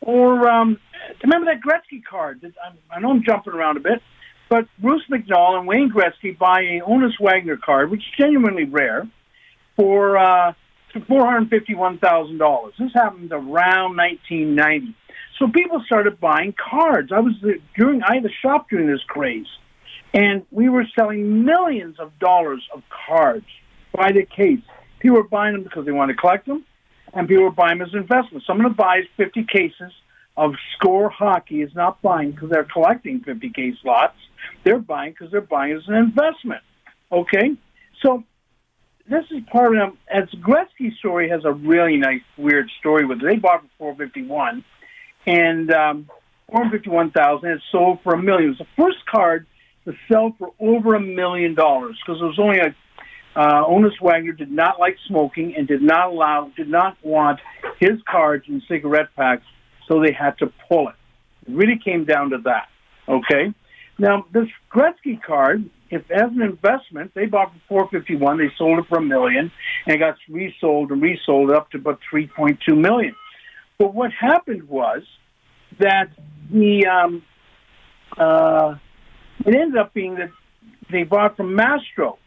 Speaker 2: Or um, remember that Gretzky card? That, I, I know I'm jumping around a bit, but Bruce McNall and Wayne Gretzky buy a Honus Wagner card, which is genuinely rare, for uh, four hundred fifty-one thousand dollars. This happened around nineteen ninety. So people started buying cards. I was during I had a shop during this craze, and we were selling millions of dollars of cards by the case. People were buying them because they wanted to collect them, and people were buying them as investments. Someone who buys fifty cases of score hockey is not buying because they're collecting 50 case lots. They're buying because they're buying as an investment. Okay? So this is part of as Gretzky story has a really nice weird story with it. They bought for four fifty one, and um, four fifty one thousand. It sold for a million. It was the first card to sell for over a million dollars because it was only a uh, Honus Wagner did not like smoking and did not allow, did not want his cards in cigarette packs, so they had to pull it. It really came down to that. Okay. Now this Gretzky card, if as an investment, they bought for four fifty one, they sold it for a million, and got resold and resold up to about three point two million. But what happened was that the um, uh, it ended up being that they bought from Mastro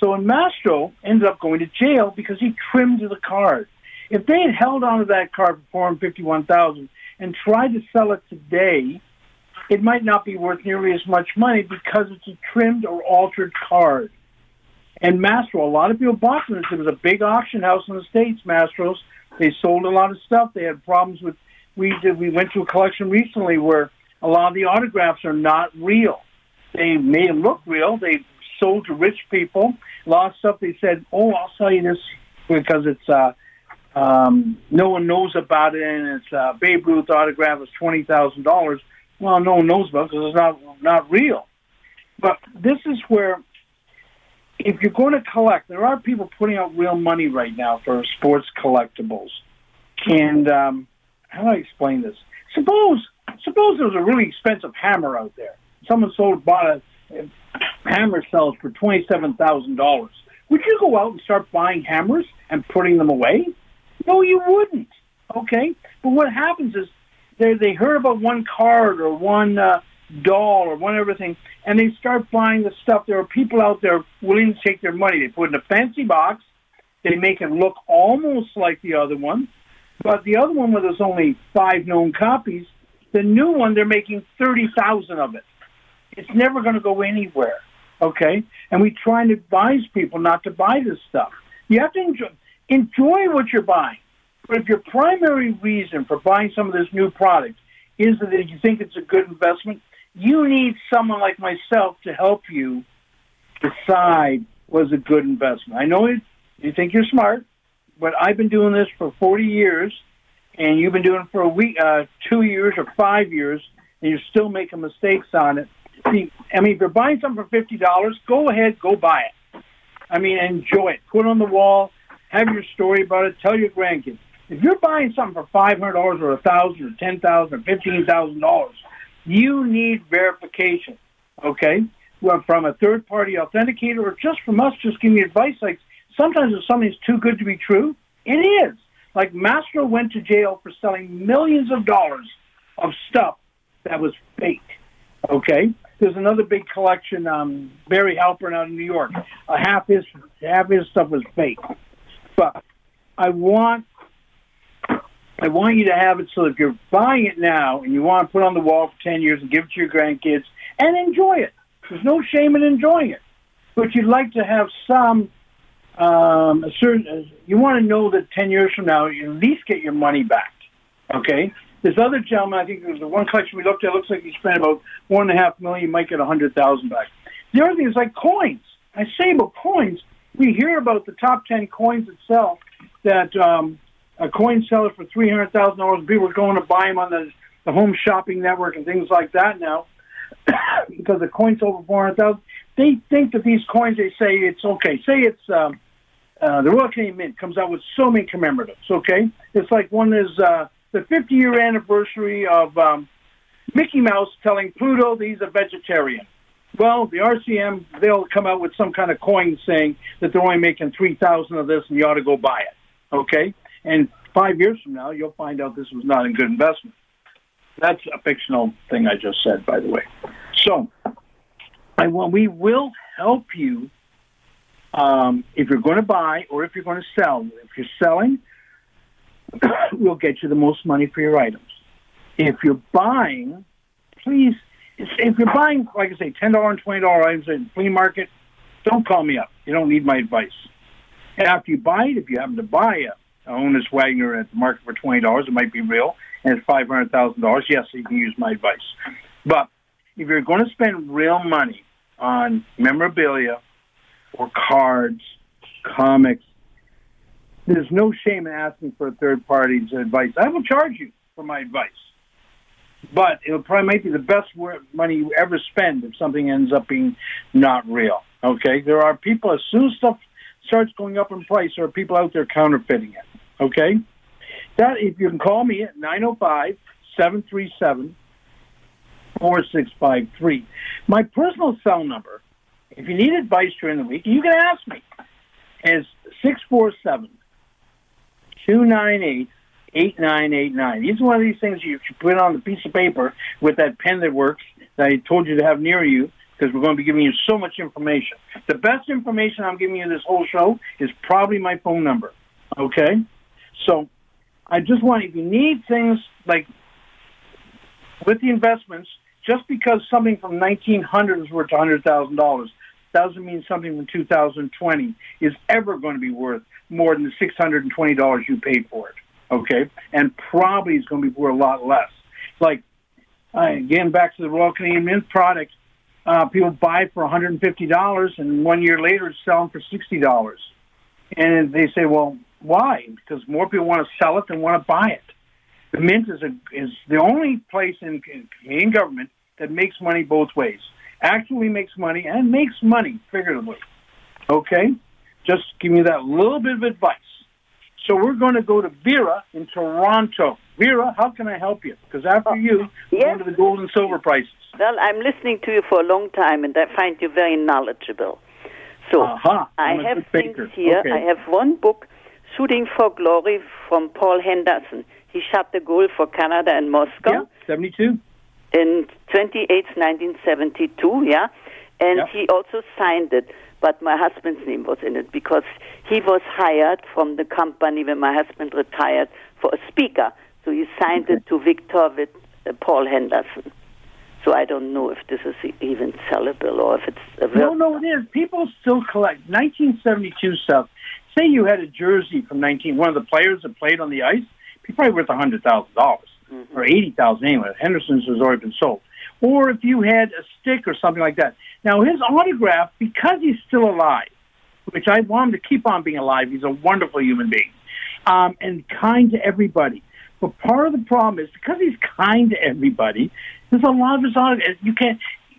Speaker 2: so and Mastro ended up going to jail because he trimmed the card. If they had held on to that card for four hundred fifty-one thousand and tried to sell it today, it might not be worth nearly as much money because it's a trimmed or altered card. And Mastro, a lot of people bought from this. It was a big auction house in the states. Mastro's. They sold a lot of stuff. They had problems with. We did. We went to a collection recently where a lot of the autographs are not real. They made them look real. They sold to rich people. A lot of stuff they said, oh, I'll sell you this because it's uh, um, no one knows about it, and it's uh, Babe Ruth autograph is twenty thousand dollars. Well, no one knows about because it's not not real. But this is where, if you're going to collect, there are people putting out real money right now for sports collectibles. And um, how do I explain this? Suppose suppose there was a really expensive hammer out there. Someone sold bought a hammer sells for $27,000. Would you go out and start buying hammers and putting them away? No, you wouldn't. Okay? But what happens is they, they heard about one card or one uh, doll or one everything, and they start buying the stuff. There are people out there willing to take their money. They put it in a fancy box. They make it look almost like the other one. But the other one, where there's only five known copies, the new one, they're making 30,000 of it. It's never going to go anywhere. Okay? And we try and advise people not to buy this stuff. You have to enjoy, enjoy what you're buying. But if your primary reason for buying some of this new product is that you think it's a good investment, you need someone like myself to help you decide was a good investment. I know you think you're smart, but I've been doing this for 40 years, and you've been doing it for a week, uh, two years or five years, and you're still making mistakes on it. See, I mean, if you're buying something for fifty dollars, go ahead, go buy it. I mean, enjoy it. Put it on the wall. Have your story about it. Tell your grandkids. If you're buying something for five hundred dollars or a thousand or ten thousand or fifteen thousand dollars, you need verification. Okay, well, from a third party authenticator or just from us, just give me advice. Like sometimes if something's too good to be true, it is. Like Mastro went to jail for selling millions of dollars of stuff that was fake. Okay, there's another big collection, um, Barry Halper out in New York. Uh, half his half his stuff was fake, but I want I want you to have it so if you're buying it now and you want to put it on the wall for ten years and give it to your grandkids and enjoy it. There's no shame in enjoying it, but you'd like to have some. Um, a certain, you want to know that ten years from now you at least get your money back. Okay, this other gentleman, I think it was the one collection we looked at, looks like he spent about one and a half million. You might get a hundred thousand back. The other thing is like coins. I say about coins. We hear about the top ten coins itself that um, a coin seller for three hundred thousand dollars. People are going to buy them on the, the home shopping network and things like that now because the coins over four hundred thousand. They think that these coins. They say it's okay. Say it's. Um, uh, the Royal Canadian Mint comes out with so many commemoratives. Okay, it's like one is uh, the 50 year anniversary of um, Mickey Mouse telling Pluto that he's a vegetarian. Well, the RCM, they'll come out with some kind of coin saying that they're only making 3000 of this and you ought to go buy it. Okay? And five years from now, you'll find out this was not a good investment. That's a fictional thing I just said, by the way. So, I want, we will help you um, if you're going to buy or if you're going to sell. If you're selling, we'll get you the most money for your items. If you're buying, please, if you're buying, like I say, ten dollar and twenty dollar items in flea market, don't call me up. You don't need my advice. And after you buy it, if you happen to buy a, a Honus Wagner at the market for twenty dollars, it might be real, and it's five hundred thousand dollars. Yes, you can use my advice. But if you're going to spend real money on memorabilia or cards, comics. There's no shame in asking for a third party's advice. I will charge you for my advice, but it'll probably might be the best money you ever spend if something ends up being not real. Okay, there are people as soon as stuff starts going up in price, there are people out there counterfeiting it. Okay, that if you can call me at 905 737 4653. My personal cell number, if you need advice during the week, you can ask me, is 647 298 8989. These are one of these things you should put on a piece of paper with that pen that works that I told you to have near you because we're going to be giving you so much information. The best information I'm giving you this whole show is probably my phone number. Okay? So I just want, if you need things like with the investments, just because something from 1900 is worth $100,000 doesn't mean something from 2020 is ever going to be worth more than the $620 you paid for it. Okay? And probably is going to be worth a lot less. Like, again, back to the Royal Canadian Mint product, uh, people buy for $150 and one year later it's selling for $60. And they say, well, why? Because more people want to sell it than want to buy it. The mint is a, is the only place in, in Canadian government that makes money both ways. Actually makes money and makes money figuratively. Okay? Just give me that little bit of advice. So we're going to go to Vera in Toronto. Vera, how can I help you? Because after oh, you, we're
Speaker 9: yes.
Speaker 2: going to the gold and silver prices.
Speaker 9: Well, I'm listening to you for a long time, and I find you very knowledgeable. So
Speaker 2: Aha,
Speaker 9: I have things here.
Speaker 2: Okay.
Speaker 9: I have one book, Shooting for Glory, from Paul Henderson. He shot the goal for Canada and Moscow.
Speaker 2: Yeah, 72.
Speaker 9: in 28, 1972, yeah. And
Speaker 2: Yeah.
Speaker 9: he also signed it, but my husband's name was in it because he was hired from the company when my husband retired for a speaker. So he signed it to Victor with uh, Paul Henderson. So I don't know if this is even sellable or if it's a
Speaker 2: No, no, it is. People still collect 1972 stuff. Say you had a jersey from 19, one of the players that played on the ice, be probably worth $100,000 or 80000 anyway. Henderson's has already been sold. Or if you had a stick or something like that. Now, his autograph, because he's still alive, which I want him to keep on being alive, he's a wonderful human being um, and kind to everybody. But part of the problem is because he's kind to everybody, there's a lot of his autographs. You can't.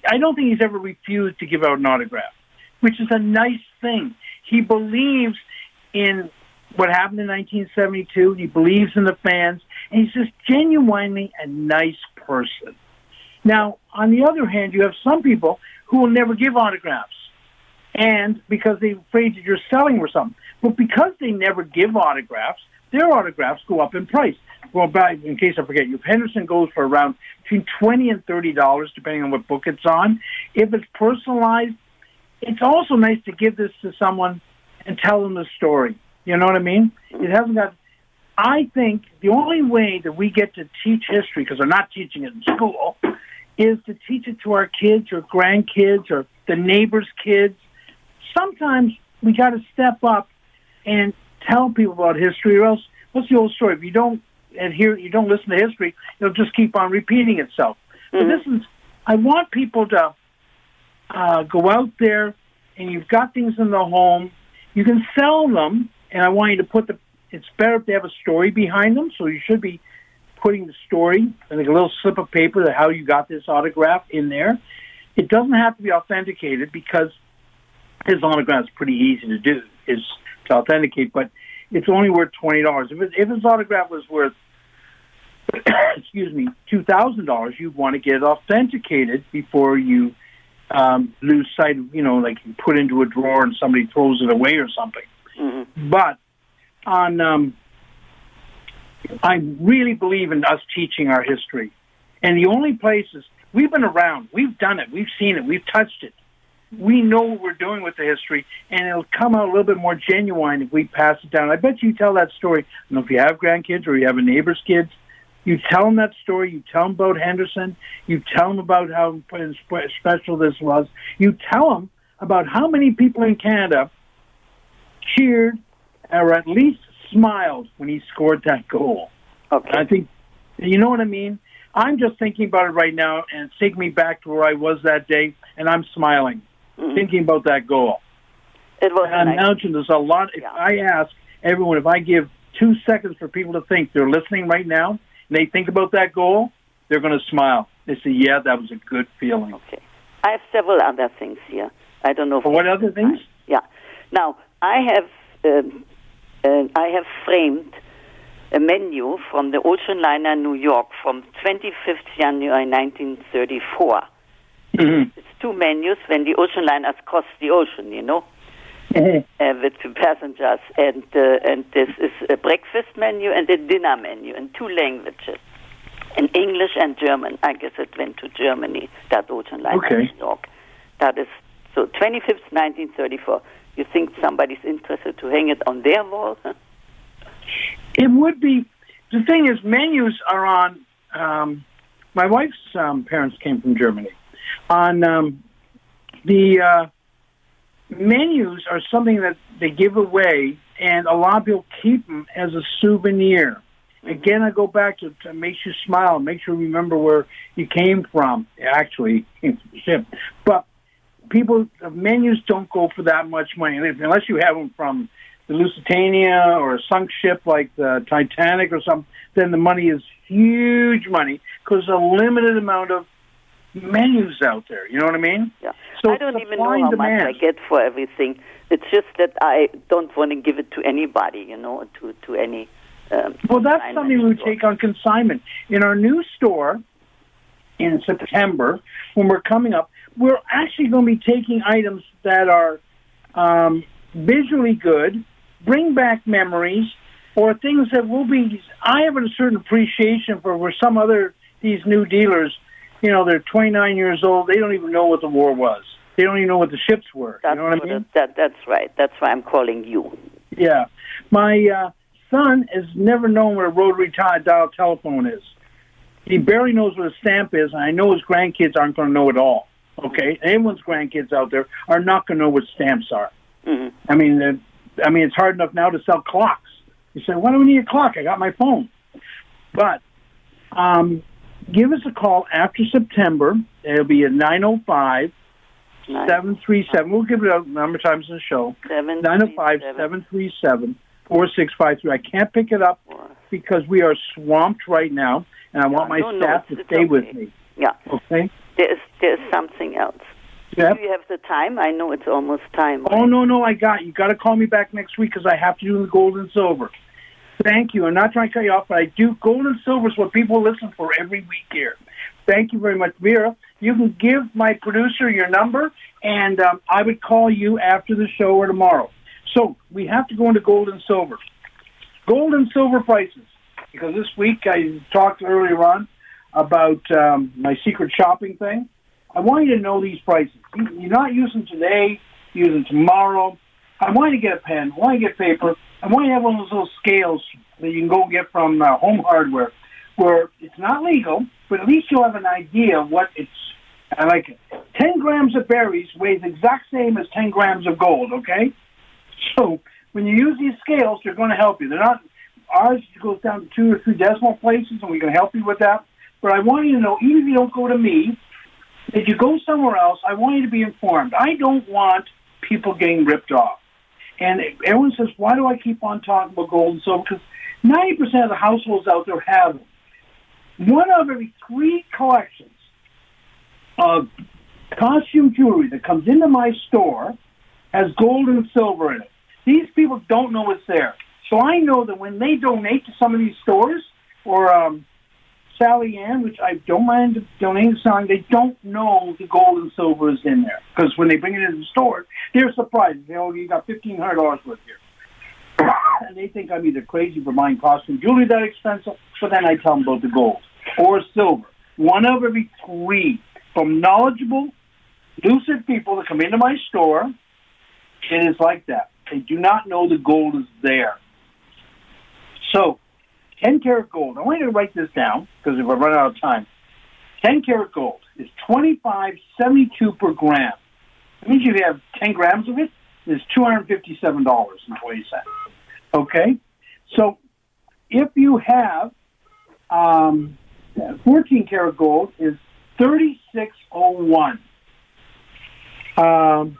Speaker 2: I don't think he's ever refused to give out an autograph, which is a nice thing. He believes in what happened in 1972. He believes in the fans, and he's just genuinely a nice person. Now, on the other hand, you have some people who will never give autographs, and because they're afraid that you're selling or something. But because they never give autographs, their autographs go up in price. Well, back in case I forget, if Henderson goes for around between twenty and thirty dollars, depending on what book it's on. If it's personalized, it's also nice to give this to someone and tell them the story. You know what I mean? It hasn't got. I think the only way that we get to teach history, because they're not teaching it in school, is to teach it to our kids or grandkids or the neighbors' kids. Sometimes we got to step up and tell people about history, or else what's the old story? If you don't adhere, you don't listen to history, it'll just keep on repeating itself. So this is, I want people to uh, go out there, and you've got things in the home. You can sell them, and I want you to put the. It's better if they have a story behind them, so you should be putting the story, like a little slip of paper, that how you got this autograph in there. It doesn't have to be authenticated because his autograph is pretty easy to do, is to authenticate, but it's only worth twenty dollars. If, if his autograph was worth, excuse me, two thousand dollars, you'd want to get it authenticated before you um, lose sight of, you know, like you put into a drawer and somebody throws it away or something.
Speaker 9: Mm-hmm.
Speaker 2: But on, um, I really believe in us teaching our history, and the only places we've been around, we've done it, we've seen it, we've touched it. We know what we're doing with the history, and it'll come out a little bit more genuine if we pass it down. I bet you tell that story. I don't know if you have grandkids or you have a neighbor's kids. You tell them that story. You tell them about Henderson. You tell them about how special this was. You tell them about how many people in Canada cheered or at least smiled when he scored that goal.
Speaker 9: Okay.
Speaker 2: I think, you know what I mean? I'm just thinking about it right now, and it's taking me back to where I was that day, and I'm smiling, mm-hmm. thinking about that goal.
Speaker 9: It was
Speaker 2: And I
Speaker 9: nice.
Speaker 2: imagine there's a lot. If
Speaker 9: Yeah.
Speaker 2: I ask everyone, if I give two seconds for people to think they're listening right now, and they think about that goal, they're going to smile. They say, "Yeah, that was a good feeling."
Speaker 9: Okay. I have several other things here. I don't know.
Speaker 2: What other things?
Speaker 9: Yeah. Now I have um, uh, I have framed a menu from the ocean liner New York from 25th January 1934.
Speaker 2: Mhm.
Speaker 9: It's two menus when the ocean liners cross the ocean, you know. uh, with passengers, and uh, and this is a breakfast menu and a dinner menu in two languages, in English and German. I guess it went to Germany. That ocean liner
Speaker 2: Okay.
Speaker 9: New York. That is so 25th 1934. You think somebody's interested to hang it on their wall? Huh?
Speaker 2: It would be. The thing is, menus are on. Um, my wife's um, parents came from Germany. On um, the uh, menus are something that they give away, and a lot of people keep them as a souvenir. Again, I go back to, to makes you smile, makes you remember where you came from. Actually, came from the ship, but people menus don't go for that much money unless you have them from the Lusitania or a sunk ship like the Titanic or something. Then the money is huge money because a limited amount of menus out there. You know what I mean?
Speaker 9: Yeah.
Speaker 2: So
Speaker 9: I don't even know how
Speaker 2: demand.
Speaker 9: much I get for everything. It's just that I don't want to give it to anybody, you know, to to any. Um,
Speaker 2: Well, that's something we would take on consignment. In our new store in September, when we're coming up, we're actually going to be taking items that are um, visually good, bring back memories, or things that will be. I have a certain appreciation for where some other these new dealers, you know, they're 29 years old, they don't even know what the war was. They don't even know what the ships were.
Speaker 9: That's
Speaker 2: you know what I mean?
Speaker 9: that that's right. That's why I'm calling you.
Speaker 2: Yeah. My uh, son has never known what a rotary dial telephone is. He barely knows what a stamp is, and I know his grandkids aren't going to know it all. Okay? Anyone's grandkids out there are not going to know what stamps are.
Speaker 9: hmm
Speaker 2: I mean, I mean, it's hard enough now to sell clocks. You say, why do we need a clock? I got my phone. But um, give us a call after September. It'll be at 905 737. We'll give it a number of times in the show.
Speaker 9: Seven.
Speaker 2: 905 737 4653. I can't pick it up because we are swamped right now, and I want my
Speaker 9: no, no,
Speaker 2: staff
Speaker 9: it's-
Speaker 2: to stay with me.
Speaker 9: Yeah.
Speaker 2: Okay?
Speaker 9: There is there is something else.
Speaker 2: Yep.
Speaker 9: Do you have the time? I know it's almost time.
Speaker 2: Oh, no, no, I got you. got to call me back next week because I have to do the gold and silver. Thank you. I'm not trying to cut you off, but I do. Gold and silver is what people listen for every week here. Thank you very much, Vera. You can give my producer your number, and um, I would call you after the show or tomorrow. So we have to go into gold and silver. Gold and silver prices, because this week I talked earlier on about um, my secret shopping thing. I want you to know these prices. You- You're not using today, using tomorrow. I want you to get a pen. I want you to get paper. I want you to have one of those little scales that you can go get from uh, Home Hardware, where it's not legal, but at least you'll have an idea of what it's. I like it. Ten grams of berries weighs exact same as ten grams of gold. Okay, so when you use these scales, they're going to help you. They're not ours goes down to two or three decimal places, and we can help you with that. But I want you to know, even if you don't go to me, if you go somewhere else, I want you to be informed. I don't want people getting ripped off. And everyone says, why do I keep on talking about gold and silver? Because 90% of the households out there have them. One of every three collections of costume jewelry that comes into my store has gold and silver in it. These people don't know it's there. So I know that when they donate to some of these stores, or um, Sally Ann, which I don't mind donating to Sally, they don't know the gold and silver is in there. Because when they bring it into the store, they're surprised. They oh, you got $1,500 worth here. and they think I'm either crazy for buying costume jewelry that expensive, but then I tell them about the gold or silver. One of every three from knowledgeable, lucid people that come into my store, it is like that. They do not know the gold is there. So, 10 karat gold. I want you to write this down because if I run out of time, 10 karat gold is 25.72 per gram. That means if you have 10 grams of it, it's $257.20. Okay? So, if you have um, 14 karat gold is 3601. Um,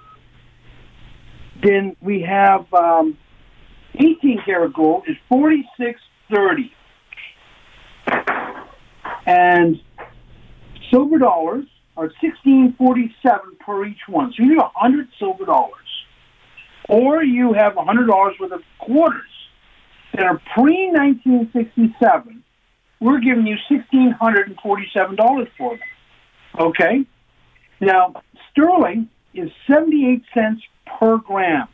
Speaker 2: Then we have um, 18 karat gold is 4630. And silver dollars are 1647 per each one. So you need 100 silver dollars. Or you have $100 worth of quarters that are pre 1967. We're giving you $1,647 for them. Okay? Now, sterling is 78 cents per gram.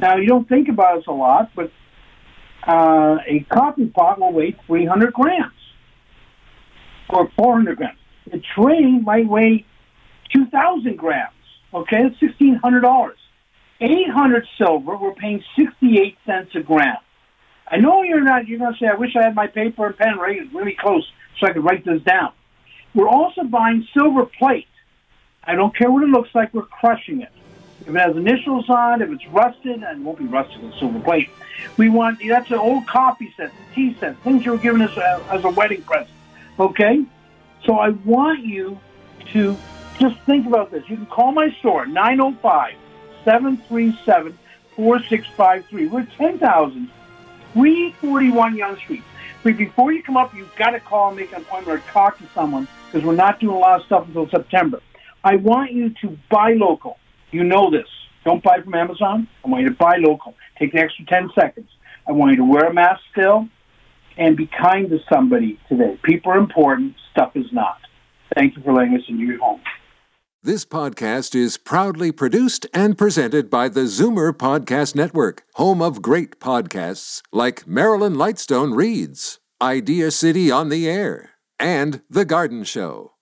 Speaker 2: Now, you don't think about this a lot, but uh, a coffee pot will weigh 300 grams or 400 grams. The tray might weigh 2,000 grams. Okay, that's $1,600. 800 silver, we're paying 68 cents a gram. I know you're not, you're going to say, I wish I had my paper and pen right, really close so I could write this down. We're also buying silver plate. I don't care what it looks like, we're crushing it. If it has initials on, if it's rusted, and it won't be rusted with silver plate. We want, that's an old coffee set, tea set, things you were giving us uh, as a wedding present. Okay? So I want you to just think about this. You can call my store, 905 737 4653. We're 10,000, 341 Yonge Street. But before you come up, you've got to call and make an appointment or talk to someone because we're not doing a lot of stuff until September. I want you to buy local. You know this. Don't buy from Amazon. I want you to buy local. Take the extra 10 seconds. I want you to wear a mask still and be kind to somebody today. People are important, stuff is not. Thank you for letting us into your home.
Speaker 1: This podcast is proudly produced and presented by the Zoomer Podcast Network, home of great podcasts like Marilyn Lightstone Reads, Idea City on the Air, and The Garden Show.